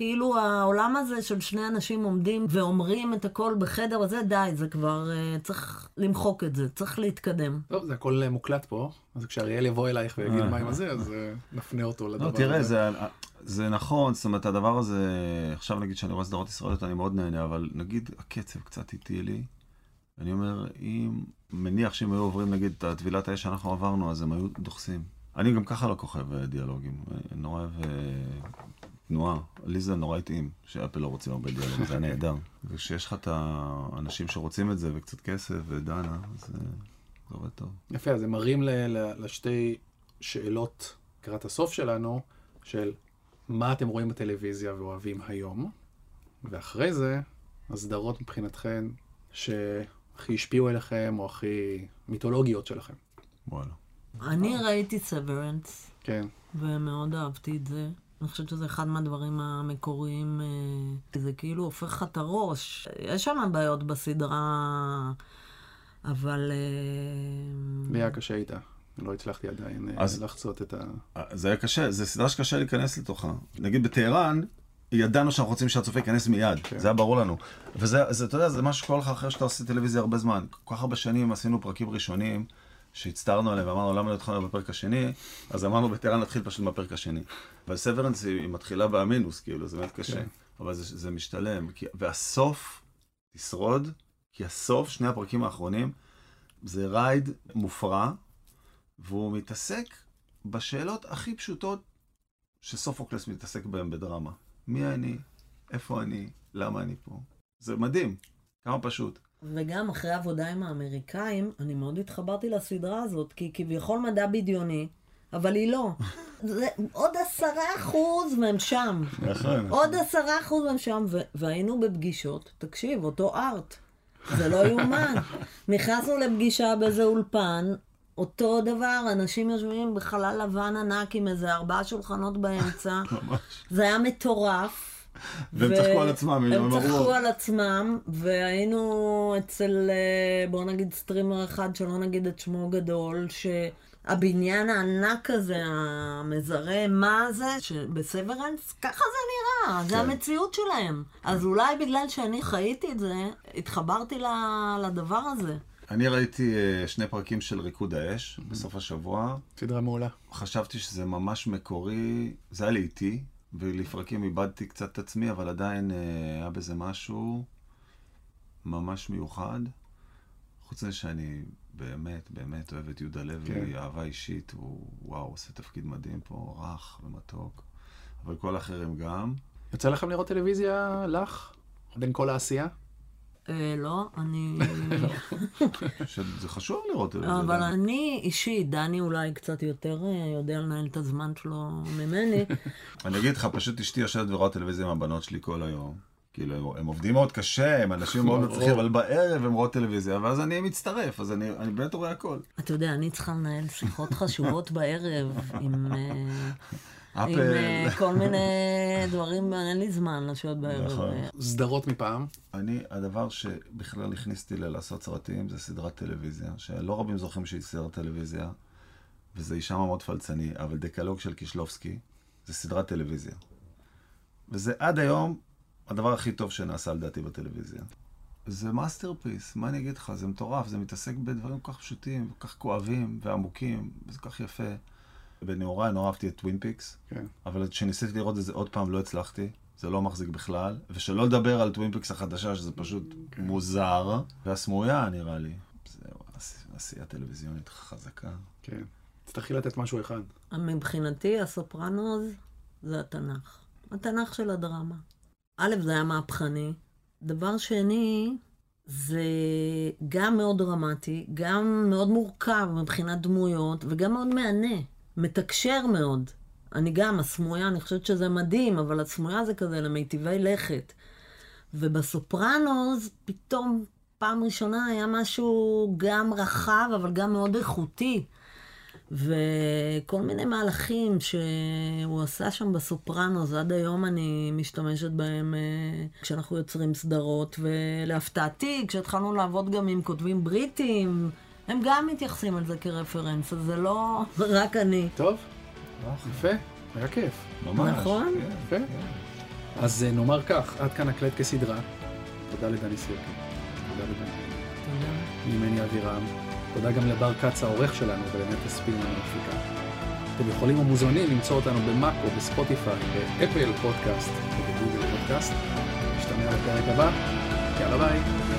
Speaker 2: כאילו העולם הזה של שני אנשים עומדים ואומרים את הכל בחדר הזה, די, זה כבר, uh, צריך למחוק את זה, צריך להתקדם.
Speaker 1: טוב, זה הכל אה, מוקלט פה, אז כשאריאל יבוא אלייך ויגיד מה עם הזה, אז אה, נפנה אותו לדבר
Speaker 3: לא,
Speaker 1: הזה.
Speaker 3: תראה, זה, זה נכון, זאת אומרת, הדבר הזה, עכשיו נגיד שאני רואה סדרות ישראליות, אני מאוד נהנה, אבל נגיד הקצב קצת איטי לי. אני אומר, אם, מניח שאם היו עוברים נגיד את הטבילת האש שאנחנו עברנו, אז הם היו דוחסים. אני גם ככה לא כוכב אה, דיאלוגים, אני נורא אוהב אה, תנועה. לי זה נורא התאים, שאפל לא רוצים הרבה דיאלוגים, זה היה נהדר. וכשיש לך את האנשים שרוצים את זה, וקצת כסף, ודנה, אה, זה עובד טוב.
Speaker 1: יפה, אז הם מראים לשתי שאלות לקראת הסוף שלנו, של מה אתם רואים בטלוויזיה ואוהבים היום, ואחרי זה, הסדרות מבחינתכן שהכי השפיעו עליכם, או הכי מיתולוגיות שלכם.
Speaker 3: וואלה.
Speaker 2: אני ראיתי סוורנס,
Speaker 1: כן.
Speaker 2: ומאוד אהבתי את זה. אני חושבת שזה אחד מהדברים המקוריים, אה, זה כאילו הופך לך את הראש. יש שם בעיות בסדרה אבל... אה,
Speaker 1: לי היה קשה איתה. לא הצלחתי עדיין אה,
Speaker 3: אז-
Speaker 1: לחצות את ה...
Speaker 3: זה היה קשה, זו סדרה שקשה להיכנס לתוכה. נגיד בטהרן, ידענו שאנחנו רוצים שהצופה ייכנס מיד,
Speaker 1: כן.
Speaker 3: זה היה ברור לנו. וזה, זה, אתה יודע, זה משהו שקורה לך אחרי שאתה עושה טלוויזיה הרבה זמן. כל כך הרבה שנים עשינו פרקים ראשונים, שהצטערנו עליהם ואמרנו למה לא התחלנו בפרק השני, אז אמרנו בטהרן נתחיל פשוט מהפרק השני. אבל סוורנס היא מתחילה במינוס, כאילו, זה באמת קשה.
Speaker 1: כן.
Speaker 3: אבל זה, זה משתלם. כי, והסוף תשרוד, כי הסוף, שני הפרקים האחרונים, זה רייד מופרע, והוא מתעסק בשאלות הכי פשוטות שסופוקלס מתעסק בהן בדרמה. מי אני? איפה אני? למה אני פה? זה מדהים, כמה פשוט.
Speaker 2: וגם אחרי עבודה עם האמריקאים, אני מאוד התחברתי לסדרה הזאת, כי כביכול מדע בדיוני, אבל היא לא. [LAUGHS] זה עוד עשרה אחוז מהם שם.
Speaker 3: נכון.
Speaker 2: עוד עשרה אחוז מהם שם, והיינו בפגישות, תקשיב, אותו ארט. זה לא יאומן. [LAUGHS] נכנסנו לפגישה באיזה אולפן, אותו דבר, אנשים יושבים בחלל לבן ענק עם איזה ארבעה שולחנות באמצע. [LAUGHS]
Speaker 3: ממש.
Speaker 2: זה היה מטורף.
Speaker 3: והם צחקו על עצמם, הם
Speaker 2: צחקו על עצמם, והיינו אצל, אה, בוא נגיד, סטרימר אחד, שלא נגיד את שמו גדול, שהבניין הענק הזה, המזרה, מה זה, שבסוורנס, ככה זה נראה, זה
Speaker 3: כן.
Speaker 2: המציאות שלהם. אז אולי בגלל שאני חייתי את זה, התחברתי לדבר הזה.
Speaker 3: אני ראיתי אה, שני פרקים של ריקוד האש בסוף השבוע.
Speaker 1: סדרה מעולה.
Speaker 3: חשבתי שזה ממש מקורי, זה היה לאיטי, ולפרקים איבדתי קצת את עצמי, אבל עדיין אה, היה בזה משהו ממש מיוחד. חוץ מזה שאני באמת, באמת אוהב את יהודה לוי,
Speaker 1: כן.
Speaker 3: אהבה אישית, הוא וואו, עושה תפקיד מדהים פה, רך ומתוק. אבל כל האחרים גם.
Speaker 1: יוצא לכם לראות טלוויזיה לך? בין כל העשייה?
Speaker 2: אה, לא, אני... [LAUGHS]
Speaker 3: שזה חשוב לראות את זה.
Speaker 2: אבל. אני אישית, דני אולי קצת יותר אה, יודע לנהל את הזמן שלו ממני. [LAUGHS]
Speaker 3: אני אגיד לך, פשוט אשתי יושבת ורואה טלוויזיה עם הבנות שלי כל היום. כאילו, הם, עובדים מאוד קשה, הם אנשים מאוד. מצליחים, אבל בערב הם רואות טלוויזיה, ואז אני מצטרף, אז אני, אני באמת רואה הכל.
Speaker 2: אתה יודע, אני צריכה לנהל שיחות חשובות בערב עם, [LAUGHS] אה, עם
Speaker 3: אפל,
Speaker 2: אה, כל מיני דברים, אין לי זמן לשבת בערב.
Speaker 3: נכון.
Speaker 1: סדרות מפעם?
Speaker 3: אני, הדבר שבכלל הכניס אותי ללעשות סרטים זה סדרת טלוויזיה, שלא רבים זוכרים שהיא סדרת טלוויזיה, וזה יישמע מאוד פלצני, אבל דקלוג של קישלובסקי זה סדרת טלוויזיה. וזה עד היום הדבר הכי טוב שנעשה לדעתי בטלוויזיה. זה masterpiece, מה אני אגיד לך, זה מטורף, זה מתעסק בדברים כל כך פשוטים, כל כך כואבים ועמוקים, וזה כל כך יפה. בנעוריי נורא אהבתי את טווין פיקס,
Speaker 1: כן.
Speaker 3: אבל כשניסיתי לראות את זה עוד פעם לא הצלחתי, זה לא מחזיק בכלל, ושלא לדבר על טווין פיקס החדשה, שזה פשוט
Speaker 1: כן.
Speaker 3: מוזר, והסמויה נראה לי. זהו, עש- עשייה טלוויזיונית חזקה.
Speaker 1: כן. תצטרכי לתת משהו אחד.
Speaker 2: מבחינתי, הסופרנוז זה התנ"ך. התנ"ך של הדרמה. א', זה היה מהפכני. דבר שני, זה גם מאוד דרמטי, גם מאוד מורכב מבחינת דמויות, וגם מאוד מהנה, מתקשר מאוד. אני גם, הסמויה, אני חושבת שזה מדהים, אבל הסמויה זה כזה למיטיבי לכת. ובסופרנוס, פתאום פעם ראשונה היה משהו גם רחב, אבל גם מאוד איכותי. וכל מיני מהלכים שהוא עשה שם בסופרנוס, עד היום אני משתמשת בהם אה, כשאנחנו יוצרים סדרות, ולהפתעתי, כשהתחלנו לעבוד גם עם כותבים בריטים, הם גם מתייחסים על זה כרפרנס, אז זה לא [LAUGHS] רק אני.
Speaker 1: טוב, יפה, היה כיף.
Speaker 3: ממש.
Speaker 2: נכון.
Speaker 3: כן.
Speaker 1: יפה. אז אה, נאמר כך, עד כאן הקלט כסדרה. תודה לדני סירקי. תודה לדני.
Speaker 2: תודה.
Speaker 1: ממני אבירם. תודה גם לבר כץ העורך שלנו ולנטע ספין המפיקה. אתם יכולים ומוזמנים למצוא אותנו במאקו, בספוטיפיי, באפל פודקאסט ובגוגל פודקאסט. נשתמע בפרק הבא. יאללה ביי.